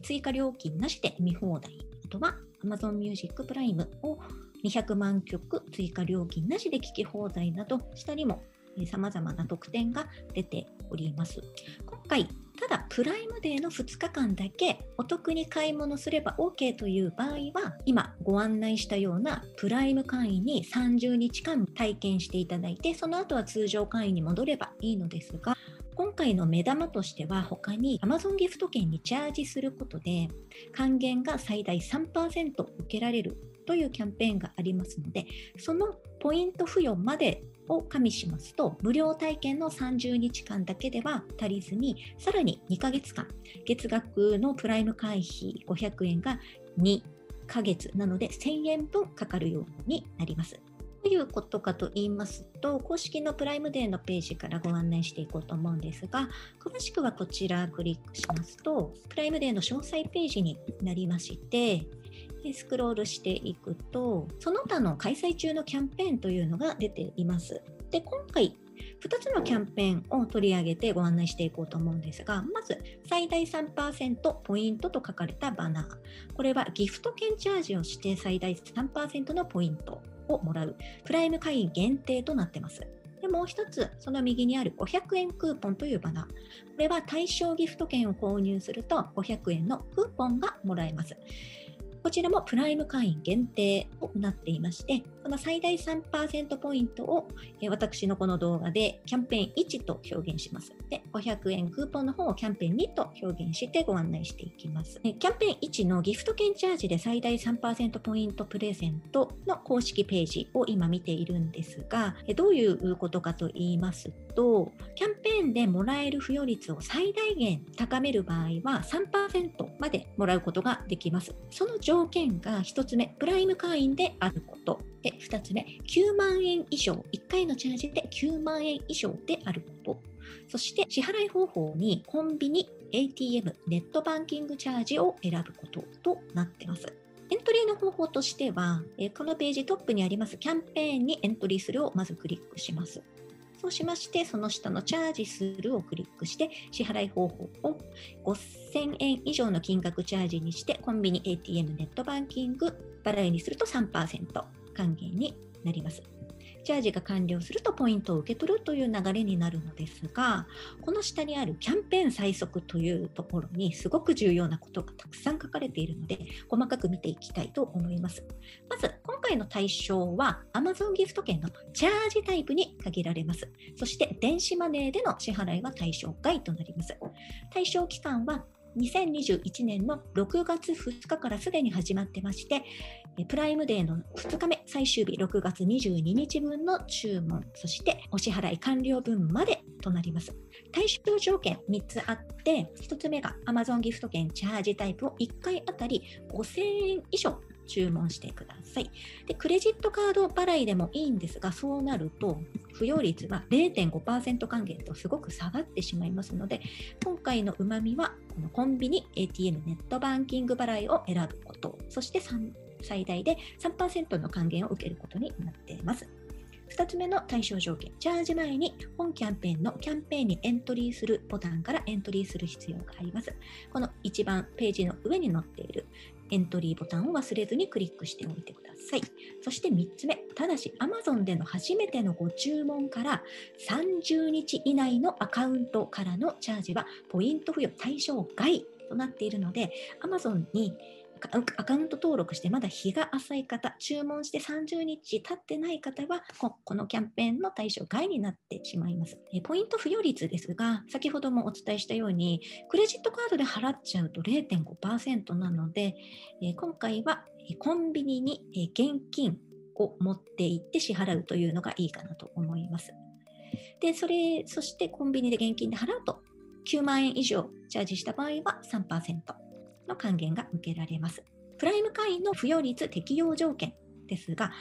追加料金なしで見放題、あとは Amazon Music プライムを200万曲追加料金なしで聴き放題など、下にも様々な特典が出ております。今回、ただプライムデーの2日間だけお得に買い物すれば OK という場合は今ご案内したようなプライム会員に30日間体験していただいてその後は通常会員に戻ればいいのですが今回の目玉としては他に Amazon ギフト券にチャージすることで還元が最大3%受けられるというキャンペーンがありますのでそのポイント付与までを加味しますと無料体験の30日間だけでは足りずにさらに2ヶ月間月額のプライム会費500円が2ヶ月なので1000円分かかるようになります。どういうことかと言いますと、公式のプライムデーのページからご案内していこうと思うんですが、詳しくはこちらクリックしますと、プライムデーの詳細ページになりまして、スクロールしていくと、その他の開催中のキャンペーンというのが出ています。で、今回、2つのキャンペーンを取り上げてご案内していこうと思うんですが、まず、最大3%ポイントと書かれたバナー。これはギフト券チャージをして最大3%のポイントをもらう、プライム会員限定となってます。でもう一つ、その右にある500円クーポンというバナー。これは対象ギフト券を購入すると500円のクーポンがもらえます。こちらもプライム会員限定となっていまして、この最大3%ポイントを私のこの動画でキャンペーン1と表現します。で、500円クーポンの方をキャンペーン2と表現してご案内していきます。キャンペーン1のギフト券チャージで最大3%ポイントプレゼントの公式ページを今見ているんですが、どういうことかと言いますと、キャンペーンでもらえる付与率を最大限高める場合は3%までもらうことができます。その条条件が1つ目、プライム会員であること。で、2つ目、9万円以上、1回のチャージで9万円以上であること。そして支払い方法にコンビニ、ATM、ネットバンキングチャージを選ぶこととなっています。エントリーの方法としては、このページトップにありますキャンペーンにエントリーするをまずクリックします。そうしまして、その下のチャージするをクリックして、支払い方法を5000円以上の金額チャージにして、コンビニ ATM ネットバンキング払いにすると3%還元になります。チャージが完了するとポイントを受け取るという流れになるのですが、この下にあるキャンペーン最速というところにすごく重要なことがたくさん書かれているので、細かく見ていきたいと思います。まず、今回の対象は Amazon ギフト券のチャージタイプに限られます。そして電子マネーでの支払いは対象外となります。対象期間は2021年の6月2日からすでに始まってまして、プライムデーの2日目、最終日6月22日分の注文、そしてお支払い完了分までとなります。対象条件3つあって、1つ目が Amazon ギフト券チャージタイプを1回あたり5000円以上注文してください。で、クレジットカード払いでもいいんですが、そうなると、付与率は0.5%還元とすごく下がってしまいますので、今回のうまみは、このコンビニ、ATM、ネットバンキング払いを選ぶこと、そして最大で3%の還元を受けることになっています。2つ目の対象条件、チャージ前に本キャンペーンのキャンペーンにエントリーするボタンからエントリーする必要があります。この一番ページの上に載っているエントリーボタンを忘れずにクリックしておいてください。そして3つ目、ただし Amazon での初めてのご注文から30日以内のアカウントからのチャージはポイント付与対象外となっているので Amazon にアカウント登録してまだ日が浅い方、注文して30日経ってない方はこ、このキャンペーンの対象外になってしまいます。ポイント付与率ですが、先ほどもお伝えしたように、クレジットカードで払っちゃうと0.5%なので、今回はコンビニに現金を持って行って支払うというのがいいかなと思います。で、それ、そしてコンビニで現金で払うと、9万円以上チャージした場合は3%。の還元が受けられます。プライム会員の付与率適用条件ですが、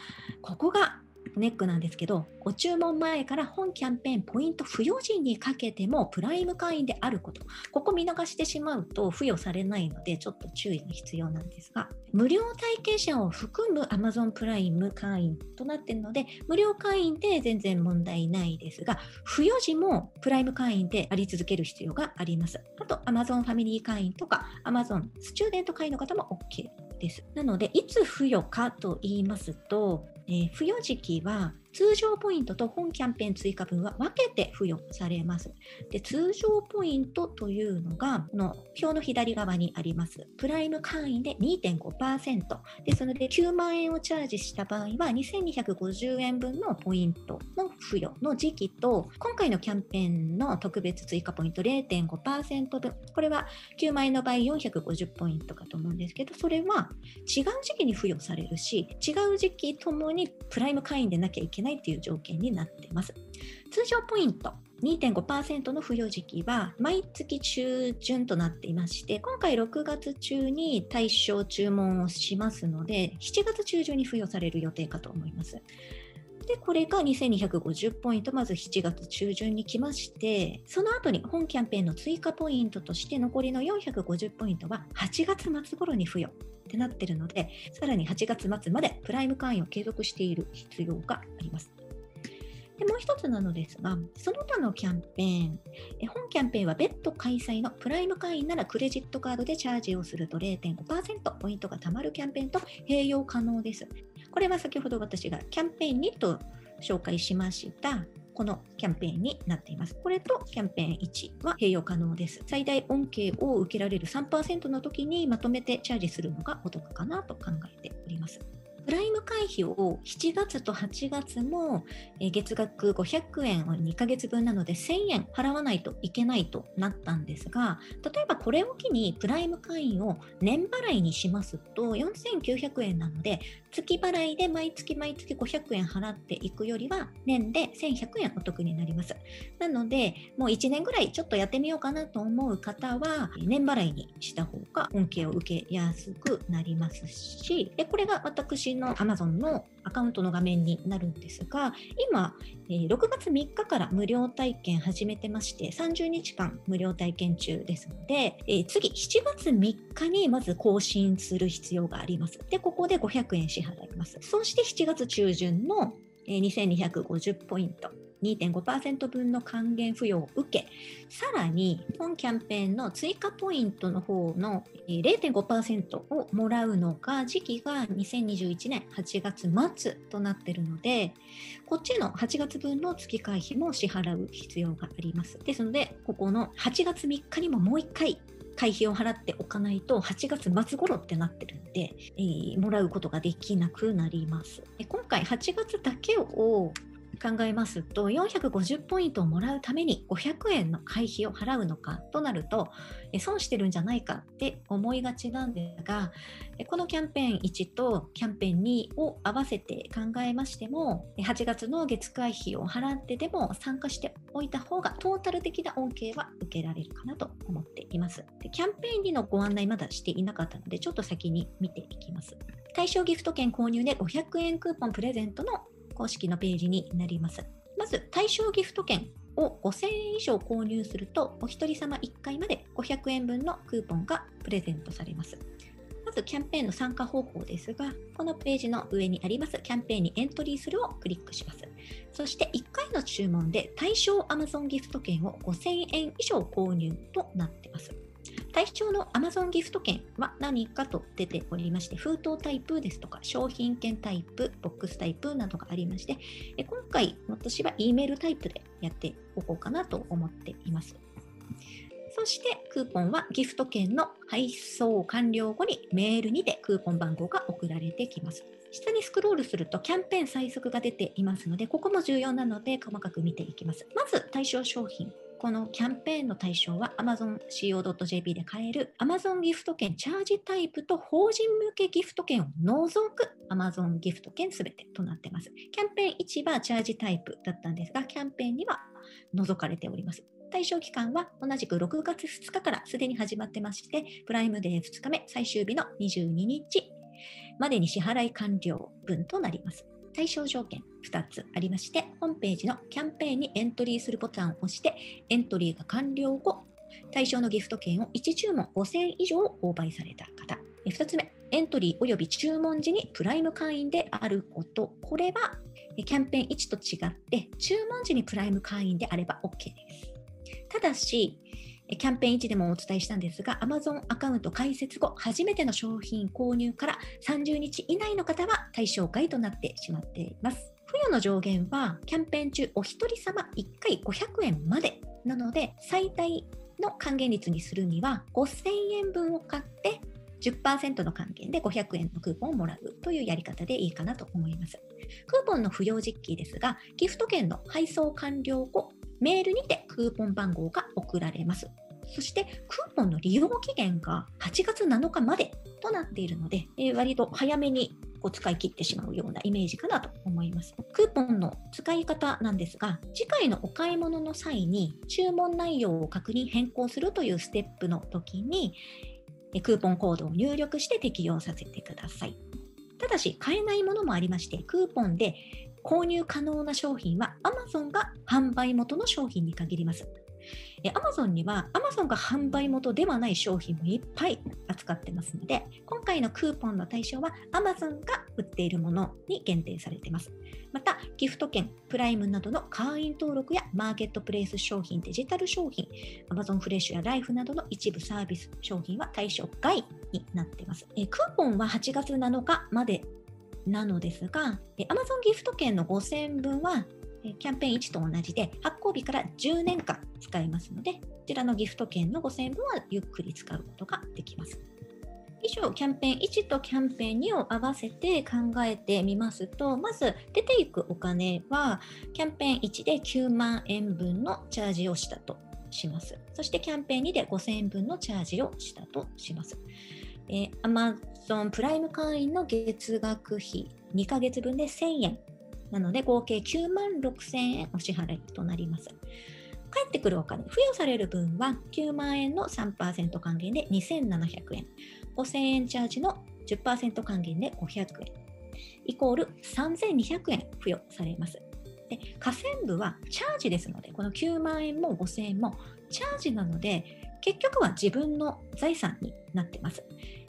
ここがネックなんですけど、ご注文前から本キャンペーンポイント付与時にかけてもプライム会員であること、ここ見逃してしまうと付与されないのでちょっと注意が必要なんですが、無料体験者を含む Amazon プライム会員となっているので、無料会員で全然問題ないですが、付与時もプライム会員であり続ける必要があります。あと Amazon ファミリー会員とか Amazon スチューデント会員の方も OK です。なので、いつ付与かと言いますと、えー、付与時期は通常ポイントと本キャンペーン追加分は分けて付与されます。で通常ポイントというのが、この表の左側にあります。プライム会員で2.5%ですので、9万円をチャージした場合は、2250円分のポイントの付与の時期と、今回のキャンペーンの特別追加ポイント0.5%分、これは9万円の場合450ポイントかと思うんですけど、それは違う時期に付与されるし、違う時期ともにプライム会員でなきゃいけないないという条件になっています。通常ポイント2.5%の付与時期は毎月中旬となっていまして、今回6月中に対象注文をしますので、7月中旬に付与される予定かと思います。で、これが2250ポイント、まず7月中旬に来まして、その後に本キャンペーンの追加ポイントとして残りの450ポイントは8月末頃に付与ってなってるので、さらに8月末までプライム会員を継続している必要があります。でもう一つなのですが、その他のキャンペーン、本キャンペーンは別途開催のプライム会員ならクレジットカードでチャージをすると0.5%ポイントが貯まるキャンペーンと併用可能です。これは先ほど私がキャンペーン2と紹介しましたこのキャンペーンになっています。これとキャンペーン1は併用可能です。最大恩恵を受けられる3%の時にまとめてチャージするのがお得かなと考えております。プライム会費を7月と8月も月額500円を2ヶ月分なので1000円払わないといけないとなったんですが例えばこれを機にプライム会員を年払いにしますと4900円なので月払いで毎月毎月500円払っていくよりは年で1100円お得になります。なのでもう1年ぐらいちょっとやってみようかなと思う方は年払いにした方が恩恵を受けやすくなりますしでこれが私の Amazon のアカウントの画面になるんですが、今、6月3日から無料体験始めてまして、30日間無料体験中ですので、次、7月3日にまず更新する必要があります。で、ここで500円支払います。そして7月中旬の2250ポイント2.5%分の還元付与を受け、さらに本キャンペーンの追加ポイントの方の0.5%をもらうのが時期が2021年8月末となっているので、こっちの8月分の月会費も支払う必要があります。ですので、ここの8月3日にももう1回会費を払っておかないと8月末頃ってなってるんで、えー、もらうことができなくなります。今回8月だけを考えますと450ポイントをもらうために500円の会費を払うのかとなると損してるんじゃないかって思いがちなんですがこのキャンペーン1とキャンペーン2を合わせて考えましても8月の月会費を払ってでも参加しておいた方がトータル的な恩恵は受けられるかなと思っています。でキャンペーン2のご案内まだしていなかったのでちょっと先に見ていきます。対象ギフト券購入で500円クーポンプレゼントの公式のページになります。まず、対象ギフト券を5000円以上購入すると、お一人様1回まで500円分のクーポンがプレゼントされます。まず、キャンペーンの参加方法ですが、このページの上にありますキャンペーンにエントリーするをクリックします。そして、1回の注文で対象 Amazon ギフト券を5000円以上購入となっています。対象の Amazon ギフト券は何かと出ておりまして、封筒タイプですとか、商品券タイプ、ボックスタイプなどがありまして、今回私は E メールタイプでやっておこうかなと思っています。そしてクーポンはギフト券の配送完了後にメールにてクーポン番号が送られてきます。下にスクロールするとキャンペーン最速が出ていますので、ここも重要なので細かく見ていきます。まず対象商品このキャンペーンの対象は AmazonCO.jp で買える Amazon ギフト券チャージタイプと法人向けギフト券を除く Amazon ギフト券すべてとなっています。キャンペーン1はチャージタイプだったんですが、キャンペーンには除かれております。対象期間は同じく6月2日からすでに始まってまして、プライムデー2日目最終日の22日までに支払い完了分となります。対象条件2つありまして、ホームページのキャンペーンにエントリーするボタンを押して、エントリーが完了後、対象のギフト券を1注文5000以上購買された方。2つ目、エントリー及び注文時にプライム会員であること。これはキャンペーン1と違って、注文時にプライム会員であれば OK です。ただし、キャンペーン1でもお伝えしたんですが、Amazon アカウント開設後、初めての商品購入から30日以内の方は対象外となってしまっています。付与の上限は、キャンペーン中お一人様1回500円までなので、最大の還元率にするには5000円分を買って10%の還元で500円のクーポンをもらうというやり方でいいかなと思います。クーポンの付与時期ですが、ギフト券の配送完了後、メールにてクーポン番号が送られます。そしてクーポンの利用期限が8月7日までとなっているので、えー、割と早めにこう使い切ってしまうようなイメージかなと思います。クーポンの使い方なんですが、次回のお買い物の際に注文内容を確認変更するというステップの時に、クーポンコードを入力して適用させてください。ただし、買えないものもありまして、クーポンで購入可能な商品は Amazon が販売元の商品に限ります。Amazon には Amazon が販売元ではない商品もいっぱい扱ってますので、今回のクーポンの対象は Amazon が売っているものに限定されています。また、ギフト券、プライムなどの会員登録やマーケットプレイス商品、デジタル商品、Amazon フレッシュやライフなどの一部サービス商品は対象外になっています。えクーポンは8月7日までなのですが、Amazon ギフト券の5000分はキャンペーン1と同じで発行日から10年間使えますので、こちらのギフト券の5000円分はゆっくり使うことができます。以上、キャンペーン1とキャンペーン2を合わせて考えてみますと、まず出ていくお金は、キャンペーン1で9万円分のチャージをしたとします。そしてキャンペーン2で5000円分のチャージをしたとします。えー、Amazon プライム会員の月額費2ヶ月分で1000円なので合計9万6000円お支払いとなります。返ってくるお金、付与される分は9万円の3%還元で2700円、5000円チャージの10%還元で500円、イコール3200円付与されます。で、河川部はチャージですので、この9万円も5000円もチャージなので、結局は自分の財産になってます。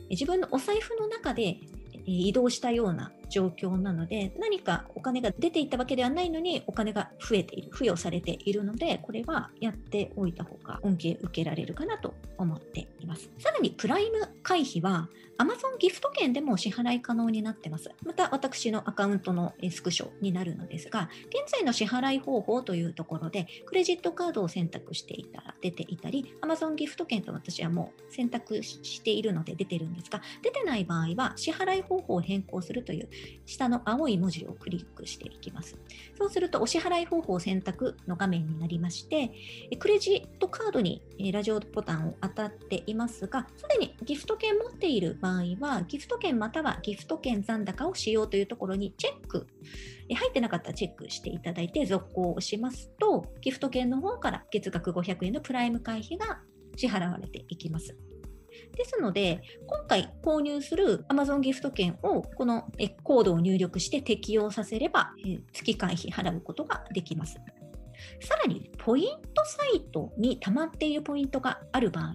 自分のお財布の中で移動したような状況なので何かお金が出ていったわけではないのにお金が増えている付与されているのでこれはやっておいた方が恩恵受けられるかなと思っていますさらにプライム会費は Amazon ギフト券でも支払い可能になってます。また私のアカウントのスクショになるのですが、現在の支払い方法というところで、クレジットカードを選択していたら出ていたり、Amazon ギフト券と私はもう選択しているので出てるんですが、出てない場合は支払い方法を変更するという下の青い文字をクリックしていきます。そうするとお支払い方法選択の画面になりまして、クレジットカードにラジオボタンを当たっていますが、すでにギフト券持っている場合は、ギフト券またはギフト券残高を使用というところにチェック、入ってなかったらチェックしていただいて続行をしますと、ギフト券の方から月額500円のプライム会費が支払われていきます。ですので、今回購入する Amazon ギフト券をこのコードを入力して適用させれば月会費払うことができます。さらに、ポイントサイトに溜まっているポイントがある場合、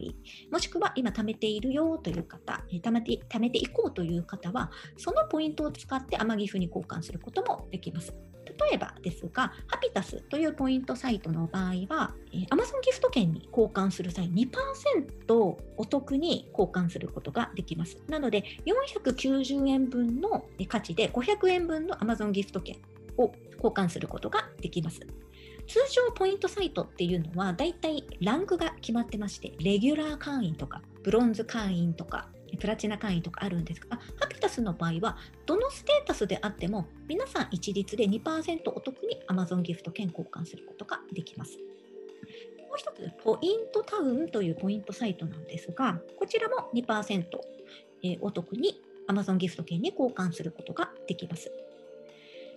もしくは今貯めているよという方、貯めて貯めていこうという方は、そのポイントを使ってアマギフに交換することもできます。例えばですが、ハピタスというポイントサイトの場合は、え Amazon ギフト券に交換する際、2%お得に交換することができます。なので、490円分の価値で500円分の Amazon ギフト券を交換することができます。通常ポイントサイトっていうのはだいたいランクが決まってましてレギュラー会員とかブロンズ会員とかプラチナ会員とかあるんですがハピタスの場合はどのステータスであっても皆さん一律で2%お得に Amazon ギフト券交換することができます。もう一つ、ポイントタウンというポイントサイトなんですが、こちらも2%、えお得に Amazon ギフト券に交換することができます。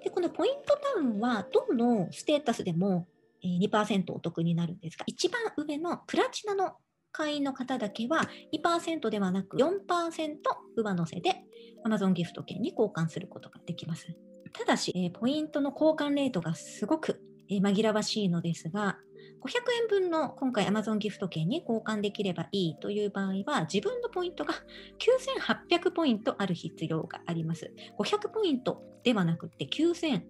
で、このポイントタウンは、どのステータスでも2%お得になるんですが、一番上のプラチナの会員の方だけは2%ではなく4%上乗せで Amazon ギフト券に交換することができます。ただし、ポイントの交換レートがすごく紛らわしいのですが、500円分の今回 Amazon ギフト券に交換できればいいという場合は、自分のポイントが9800ポイントある必要があります。500ポイントではなくて9800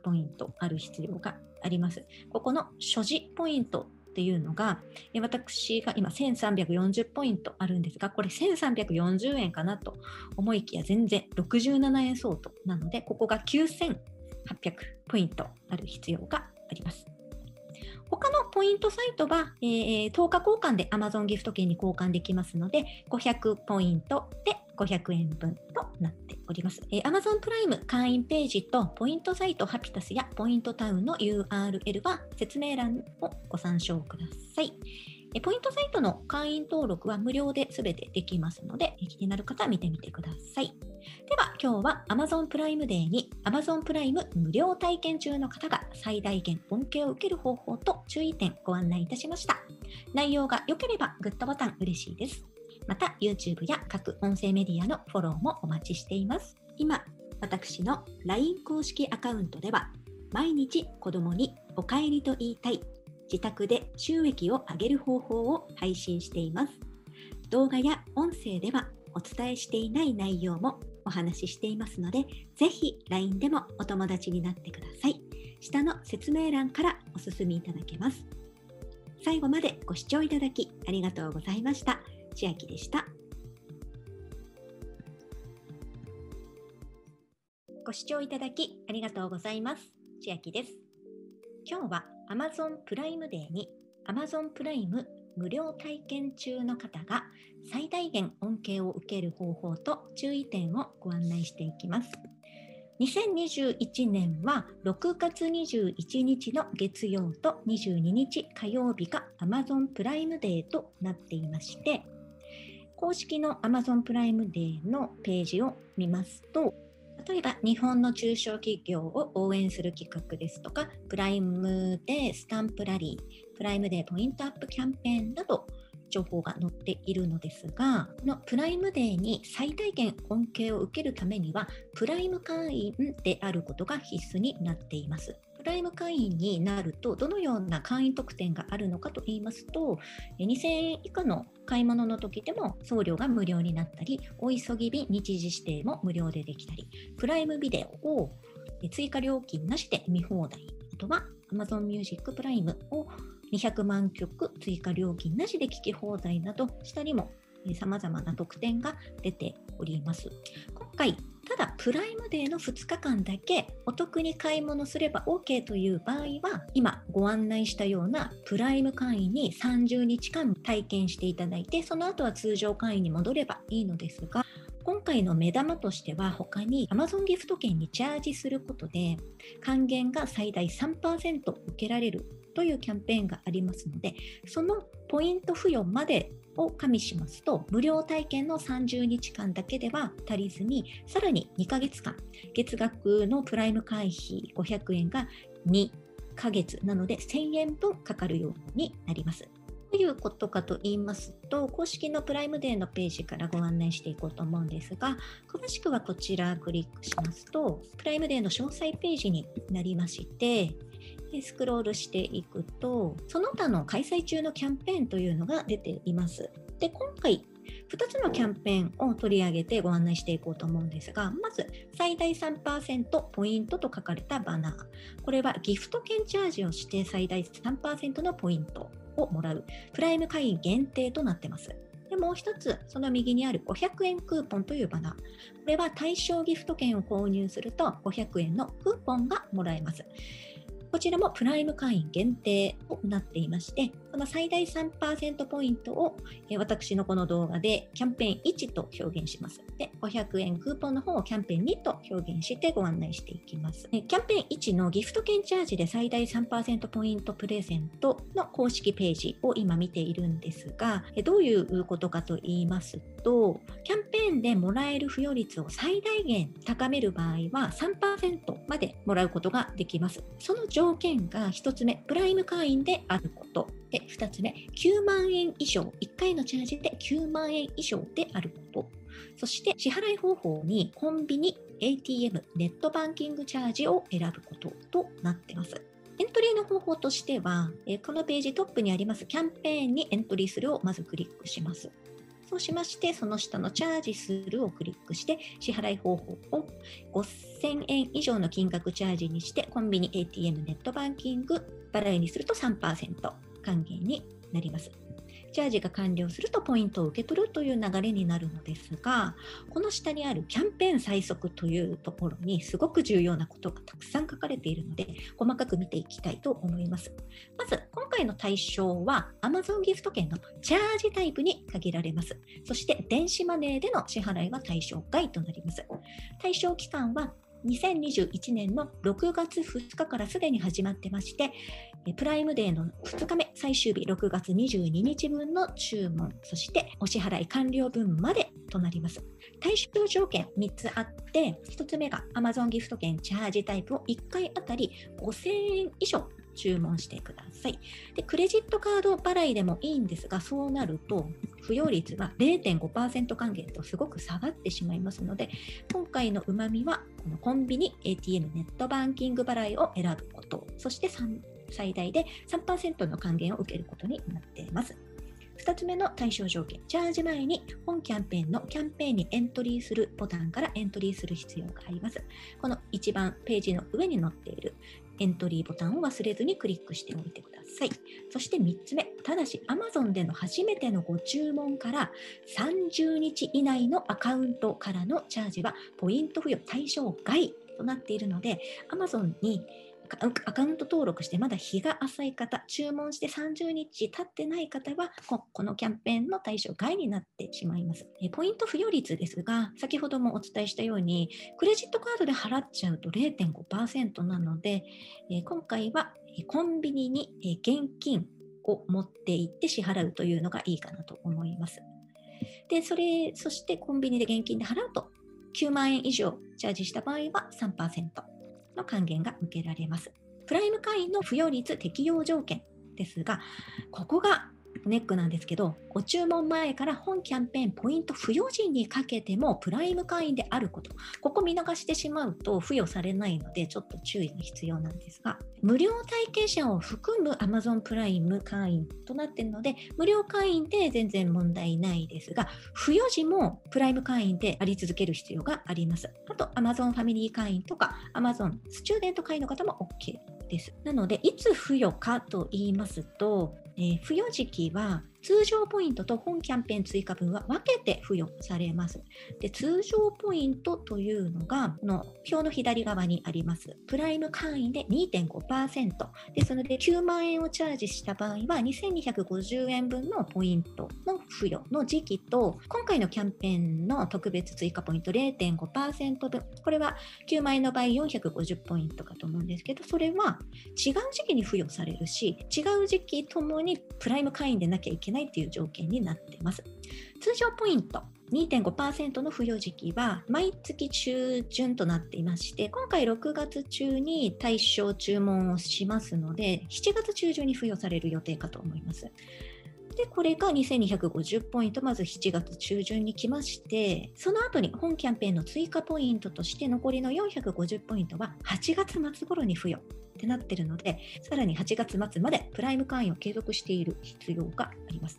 ポイントある必要があります。ここの所持ポイントっていうのが、私が今1340ポイントあるんですが、これ1340円かなと思いきや全然67円相当なので、ここが9800ポイントある必要があります。他のポイントサイトは、えー、10日交換で Amazon ギフト券に交換できますので、500ポイントで500円分となっております。えー、Amazon プライム会員ページとポイントサイトハピタスやポイントタウンの URL は説明欄をご参照ください。ポイントサイトの会員登録は無料で全てできますので、気になる方は見てみてください。では、今日は Amazon プライムデーに Amazon プライム無料体験中の方が最大限恩恵を受ける方法と注意点ご案内いたしました。内容が良ければグッドボタン嬉しいです。また、YouTube や各音声メディアのフォローもお待ちしています。今、私の LINE 公式アカウントでは、毎日子供にお帰りと言いたい自宅で収益を上げる方法を配信しています。動画や音声ではお伝えしていない内容もお話ししていますので、ぜひ LINE でもお友達になってください。下の説明欄からお進みいただけます。最後までご視聴いただきありがとうございました。千秋でした。ご視聴いただきありがとうございます。千秋です。今日は Amazon プライムデーに Amazon プライム無料体験中の方が最大限恩恵を受ける方法と注意点をご案内していきます。2021年は6月21日の月曜と22日火曜日が Amazon プライムデーとなっていまして公式の Amazon プライムデーのページを見ますと例えば日本の中小企業を応援する企画ですとかプライムデースタンプラリープライムデーポイントアップキャンペーンなど情報が載っているのですが、このプライムデーに最大限恩恵を受けるためには、プライム会員であることが必須になっています。プライム会員になると、どのような会員特典があるのかといいますと、2000円以下の買い物の時でも送料が無料になったり、お急ぎ便日時指定も無料でできたり、プライムビデオを追加料金なしで見放題、あとは Amazon Music プライムを200万曲追加料金なしで聴き放題など、下にも様々な特典が出ております。今回、ただプライムデーの2日間だけお得に買い物すれば OK という場合は、今ご案内したようなプライム会員に30日間体験していただいて、その後は通常会員に戻ればいいのですが、今回の目玉としては他に Amazon ギフト券にチャージすることで還元が最大3%受けられるというキャンペーンがありますので、そのポイント付与までを加味しますと、無料体験の30日間だけでは足りずに、さらに2ヶ月間、月額のプライム会費500円が2ヶ月なので1000円分かかるようになります。どういうことかと言いますと、公式のプライムデーのページからご案内していこうと思うんですが、詳しくはこちらクリックしますと、プライムデーの詳細ページになりまして、スクロールしていくと、その他の開催中のキャンペーンというのが出ています。で、今回、2つのキャンペーンを取り上げてご案内していこうと思うんですが、まず、最大3%ポイントと書かれたバナー。これはギフト券チャージをして最大3%のポイントをもらう、プライム会員限定となってます。でもう一つ、その右にある500円クーポンというバナー。これは対象ギフト券を購入すると500円のクーポンがもらえます。こちらもプライム会員限定となっていまして、この最大3%ポイントを私のこの動画でキャンペーン1と表現します。で、500円クーポンの方をキャンペーン2と表現してご案内していきます。キャンペーン1のギフト券チャージで最大3%ポイントプレゼントの公式ページを今見ているんですが、どういうことかと言いますと、キャンペーンでもらえる付与率を最大限高める場合は3%までもらうことができます。その条件が1つ目、プライム会員であること。で、2つ目、9万円以上、1回のチャージで9万円以上であること。そして支払い方法にコンビニ、ATM、ネットバンキングチャージを選ぶこととなっています。エントリーの方法としては、このページトップにありますキャンペーンにエントリーするをまずクリックします。そうしまして、その下のチャージするをクリックして、支払い方法を5000円以上の金額チャージにして、コンビニ、ATM、ネットバンキング、払いにすると3%還元になります。チャージが完了するとポイントを受け取るという流れになるのですが、この下にあるキャンペーン最速というところにすごく重要なことがたくさん書かれているので、細かく見ていきたいと思います。まず、今回の対象は Amazon ギフト券のチャージタイプに限られます。そして電子マネーでの支払いは対象外となります。対象期間は2021年の6月2日からすでに始まってまして、プライムデーの2日目、最終日6月22日分の注文、そしてお支払い完了分までとなります。対象条件3つあって、1つ目が Amazon ギフト券チャージタイプを1回あたり5000円以上注文してください。で、クレジットカード払いでもいいんですが、そうなると、付与率は0.5%還元とすごく下がってしまいますので、今回のうまみは、このコンビニ、ATM、ネットバンキング払いを選ぶこと、そして最大で3%の還元を受けることになっています。2つ目の対象条件、チャージ前に本キャンペーンのキャンペーンにエントリーするボタンからエントリーする必要があります。この一番ページの上に載っているエントリーボタンを忘れずにクリックしておいてください。そして3つ目、ただし Amazon での初めてのご注文から30日以内のアカウントからのチャージはポイント付与対象外となっているので Amazon にアカウント登録してまだ日が浅い方、注文して30日経ってない方は、このキャンペーンの対象外になってしまいます。ポイント付与率ですが、先ほどもお伝えしたように、クレジットカードで払っちゃうと0.5%なので、今回はコンビニに現金を持って行って支払うというのがいいかなと思います。で、それ、そしてコンビニで現金で払うと9万円以上チャージした場合は3%の還元が受けられます。プライム会員の付与率適用条件ですが、ここがネックなんですけど、ご注文前から本キャンペーンポイント付与時にかけてもプライム会員であること、ここ見逃してしまうと付与されないのでちょっと注意が必要なんですが、無料体験者を含む Amazon プライム会員となっているので、無料会員で全然問題ないですが、付与時もプライム会員であり続ける必要があります。あと Amazon ファミリー会員とか Amazon スチューデント会員の方も OK です。なので、いつ付与かと言いますと、えー、付与時期は通常ポイントと本キャンペーン追加分は分けて付与されます。で通常ポイントというのが、の表の左側にあります。プライム会員で2.5%ですので、9万円をチャージした場合は、2250円分のポイントの付与の時期と、今回のキャンペーンの特別追加ポイント0.5%分、これは9万円の場合450ポイントかと思うんですけど、それは違う時期に付与されるし、違う時期ともにプライム会員でなきゃいけないないという条件になっています。通常ポイント2.5%の付与時期は毎月中旬となっていまして、今回6月中に対象注文をしますので、7月中旬に付与される予定かと思います。で、これが2250ポイント、まず7月中旬に来まして、その後に本キャンペーンの追加ポイントとして残りの450ポイントは8月末頃に付与ってなってるので、さらに8月末までプライム会員を継続している必要があります。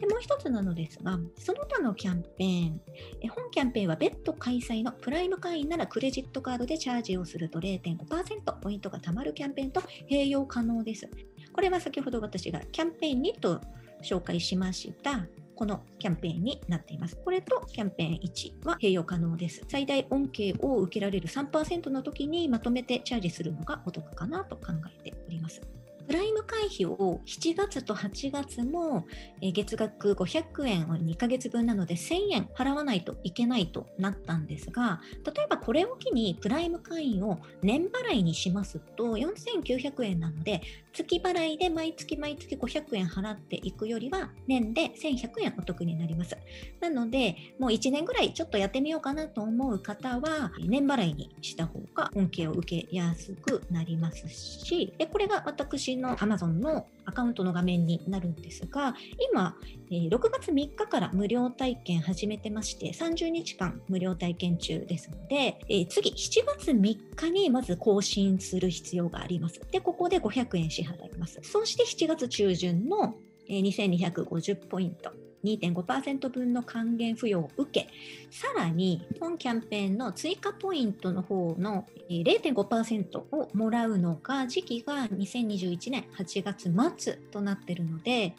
でもう一つなのですが、その他のキャンペーン、本キャンペーンは別途開催のプライム会員ならクレジットカードでチャージをすると0.5%ポイントが貯まるキャンペーンと併用可能です。これは先ほど私がキャンペーン2と紹介しましたこのキャンペーンになっています。これとキャンペーン1は併用可能です。最大恩恵を受けられる3%の時にまとめてチャージするのがお得かなと考えております。プライム会費を7月と8月も月額500円を2ヶ月分なので1000円払わないといけないとなったんですが例えばこれを機にプライム会員を年払いにしますと4900円なので月払いで毎月毎月500円払っていくよりは年で1100円お得になります。なのでもう1年ぐらいちょっとやってみようかなと思う方は年払いにした方が恩恵を受けやすくなりますしでこれが私の Amazon のアカウントの画面になるんですが、今、6月3日から無料体験始めてまして、30日間無料体験中ですので、次、7月3日にまず更新する必要があります。で、ここで500円支払います。そして7月中旬の2250ポイント2.5%分の還元付与を受け、さらに本キャンペーンの追加ポイントの方の0.5%をもらうのが時期が2021年8月末となっているので、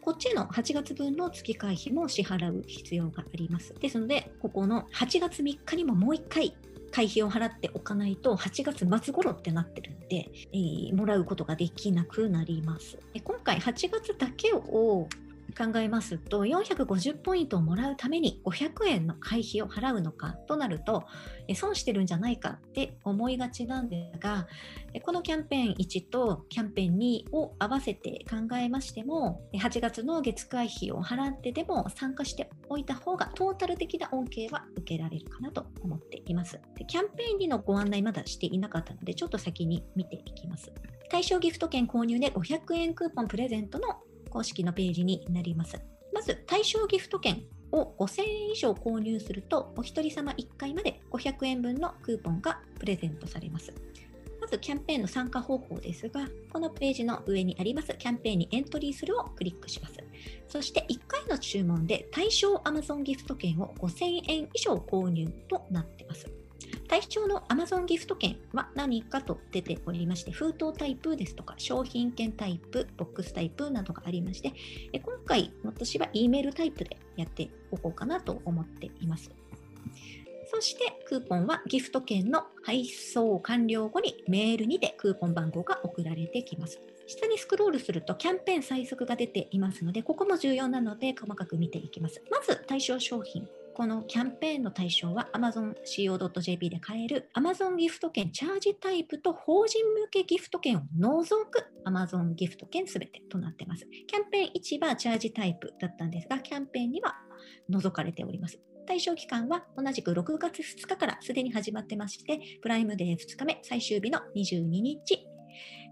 こっちの8月分の月会費も支払う必要があります。ですので、ここの8月3日にももう1回会費を払っておかないと8月末頃ってなってるんで、えー、もらうことができなくなります。今回8月だけを考えますと450ポイントをもらうために500円の会費を払うのかとなると損してるんじゃないかって思いがちなんですがこのキャンペーン1とキャンペーン2を合わせて考えましても8月の月会費を払ってでも参加しておいた方がトータル的な恩恵は受けられるかなと思っています。キャンペーン2のご案内まだしていなかったのでちょっと先に見ていきます。対象ギフト券購入で500円クーポンプレゼントの公式のページになります。まず、対象ギフト券を5000円以上購入すると、お一人様1回まで500円分のクーポンがプレゼントされます。まず、キャンペーンの参加方法ですが、このページの上にありますキャンペーンにエントリーするをクリックします。そして、1回の注文で対象 Amazon ギフト券を5000円以上購入となっています。対象の Amazon ギフト券は何かと出ておりまして、封筒タイプですとか、商品券タイプ、ボックスタイプなどがありまして、今回私は E メールタイプでやっておこうかなと思っています。そしてクーポンはギフト券の配送完了後にメールにてクーポン番号が送られてきます。下にスクロールするとキャンペーン最速が出ていますので、ここも重要なので細かく見ていきます。まず対象商品。このキャンペーンの対象は AmazonCO.jp で買える Amazon ギフト券チャージタイプと法人向けギフト券を除く Amazon ギフト券すべてとなっています。キャンペーン1はチャージタイプだったんですが、キャンペーンには除かれております。対象期間は同じく6月2日からすでに始まってまして、プライムデー2日目最終日の22日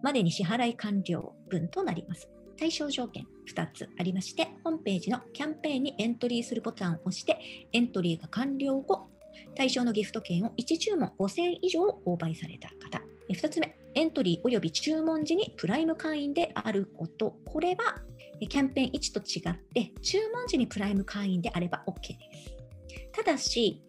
までに支払い完了分となります。対象条件2つありまして、ホームページのキャンペーンにエントリーするボタンを押して、エントリーが完了後、対象のギフト券を1注文5000以上購買された方。2つ目、エントリー及び注文時にプライム会員であること。これはキャンペーン1と違って、注文時にプライム会員であれば OK です。ただし、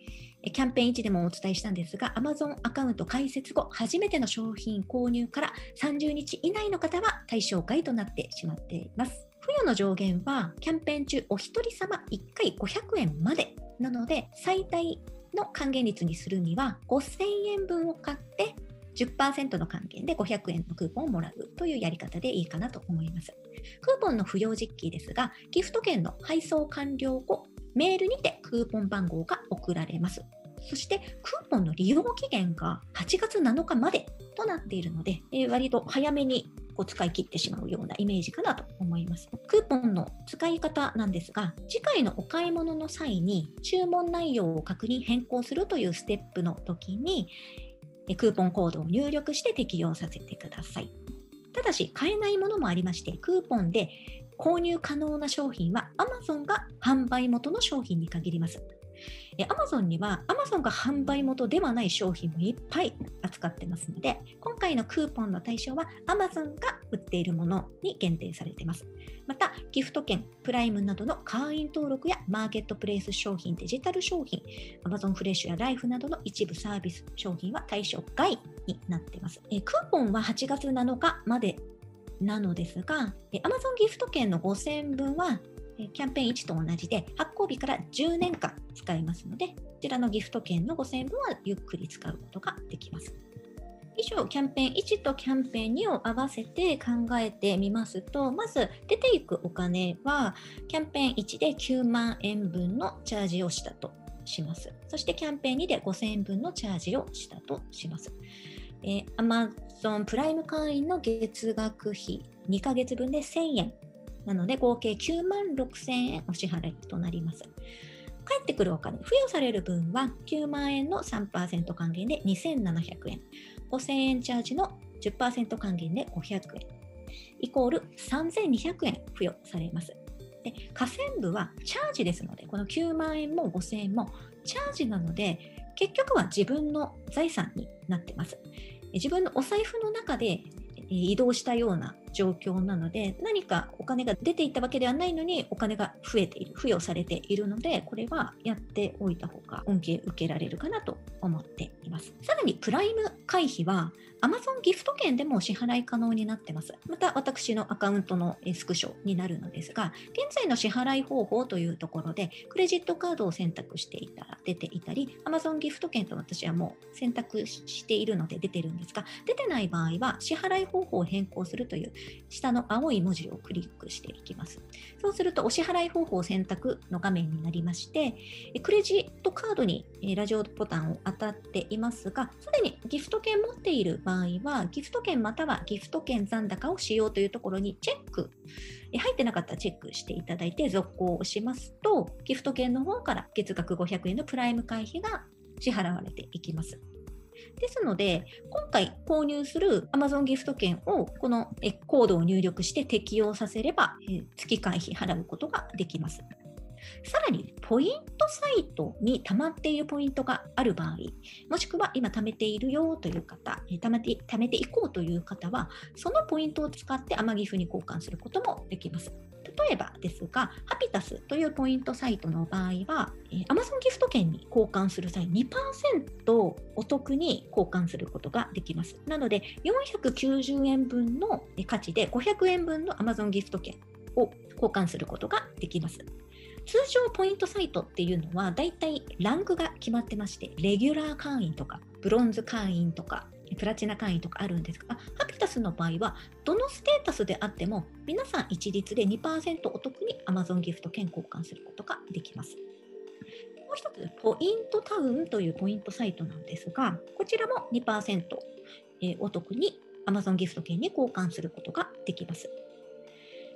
キャンペーン1でもお伝えしたんですが、Amazon アカウント開設後、初めての商品購入から30日以内の方は対象外となってしまっています。付与の上限は、キャンペーン中お一人様1回500円までなので、最大の還元率にするには5000円分を買って10%の還元で500円のクーポンをもらうというやり方でいいかなと思います。クーポンの不要実機ですが、ギフト券の配送完了後、メールにてクーポン番号が送られます。そしてクーポンの利用期限が8月7日までとなっているので、えー、割と早めにこう使い切ってしまうようなイメージかなと思います。クーポンの使い方なんですが、次回のお買い物の際に注文内容を確認変更するというステップの時に、クーポンコードを入力して適用させてください。ただし、買えないものもありまして、クーポンで購入可能な商品は Amazon が販売元の商品に限ります。Amazon には Amazon が販売元ではない商品もいっぱい扱ってますので、今回のクーポンの対象は Amazon が売っているものに限定されています。また、ギフト券、プライムなどの会員登録やマーケットプレイス商品、デジタル商品、Amazon フレッシュやライフなどの一部サービス商品は対象外になっています。クーポンは8月7日までなのですが、Amazon ギフト券の5000分はキャンペーン1と同じで発行日から10年間使えますので、こちらのギフト券の5000分はゆっくり使うことができます。以上、キャンペーン1とキャンペーン2を合わせて考えてみますと、まず出ていくお金は、キャンペーン1で9万円分のチャージをしたとします。そしてキャンペーン2で5000円分のチャージをしたとします。えー、Amazon プライム会員の月額費2ヶ月分で1000円なので合計9万6000円お支払いとなります。返ってくるお金、付与される分は9万円の3%還元で2700円、5000円チャージの10%還元で500円、イコール3200円付与されます。で、河川部はチャージですので、この9万円も5000円もチャージなので、結局は自分の財産になってます。自分のお財布の中で移動したような状況なので何かお金が出ていったわけではないのにお金が増えている付与されているのでこれはやっておいた方が恩恵受けられるかなと思っていますさらにプライム会費は Amazon ギフト券でも支払い可能になってます。また私のアカウントのスクショになるのですが、現在の支払い方法というところで、クレジットカードを選択していたら出ていたり、Amazon ギフト券と私はもう選択しているので出てるんですが、出てない場合は支払い方法を変更するという下の青い文字をクリックしていきます。そうするとお支払い方法選択の画面になりまして、クレジットカードにラジオボタンを当たっていますが、すでにギフト券持っている場合は、ギフト券またはギフト券残高を使用というところにチェック、入ってなかったらチェックしていただいて続行をしますと、ギフト券の方から月額500円のプライム会費が支払われていきます。ですので、今回購入する Amazon ギフト券をこのコードを入力して適用させれば、月会費払うことができます。さらに、ポイントサイトに溜まっているポイントがある場合、もしくは今貯めているよという方、貯めて貯めていこうという方は、そのポイントを使って天岐阜に交換することもできます。例えばですが、ハピタスというポイントサイトの場合は、Amazon ギフト券に交換する際2%お得に交換することができます。なので、490円分の価値で500円分の Amazon ギフト券を交換することができます。通常ポイントサイトっていうのはだいたいランクが決まってましてレギュラー会員とかブロンズ会員とかプラチナ会員とかあるんですがハピタスの場合はどのステータスであっても皆さん一律で2%お得に Amazon ギフト券交換することができます。もう一つ、ポイントタウンというポイントサイトなんですが、こちらも2%、えお得に Amazon ギフト券に交換することができます。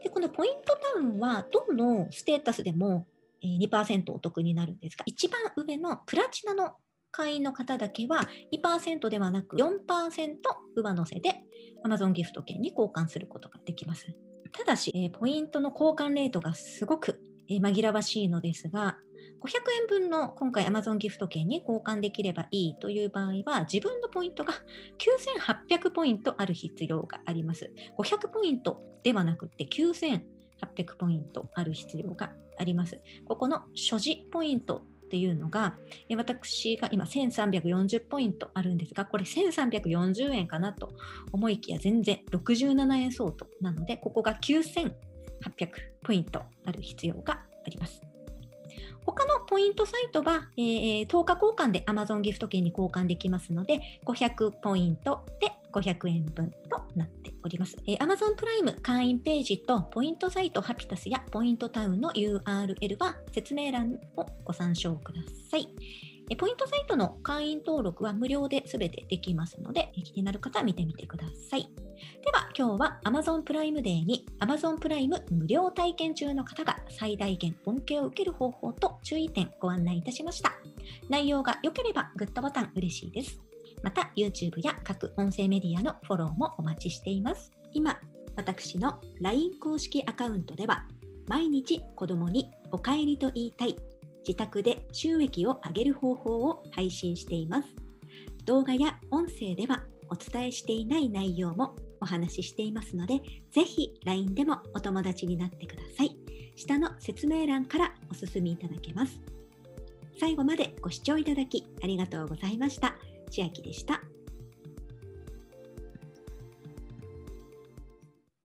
でこのポイントタウンはどのステータスでも2%お得になるんですが、一番上のプラチナの会員の方だけは2%ではなく4%上乗せで Amazon ギフト券に交換することができます。ただし、ポイントの交換レートがすごく紛らわしいのですが、500円分の今回 Amazon ギフト券に交換できればいいという場合は、自分のポイントが (laughs) 9800ポイントある必要があります。500ポイントではなくて9800ポイントある必要があります。ここの所持ポイントっていうのが、私が今1340ポイントあるんですが、これ1340円かなと思いきや全然67円相当なので、ここが9800ポイントある必要があります。他のポイントサイトは、えー、10日交換で Amazon ギフト券に交換できますので、500ポイントで500円分となっております。えー、Amazon プライム会員ページとポイントサイトハピタスやポイントタウンの URL は説明欄をご参照ください。ポイントサイトの会員登録は無料で全てできますので、気になる方は見てみてください。では今日は Amazon プライムデーに Amazon プライム無料体験中の方が最大限恩恵を受ける方法と注意点ご案内いたしました。内容が良ければグッドボタン嬉しいです。また YouTube や各音声メディアのフォローもお待ちしています。今、私の LINE 公式アカウントでは毎日子供にお帰りと言いたい自宅で収益を上げる方法を配信しています。動画や音声ではお伝えしていない内容もお話ししていますので、ぜひ LINE でもお友達になってください。下の説明欄からお進みいただけます。最後までご視聴いただきありがとうございました。千秋でした。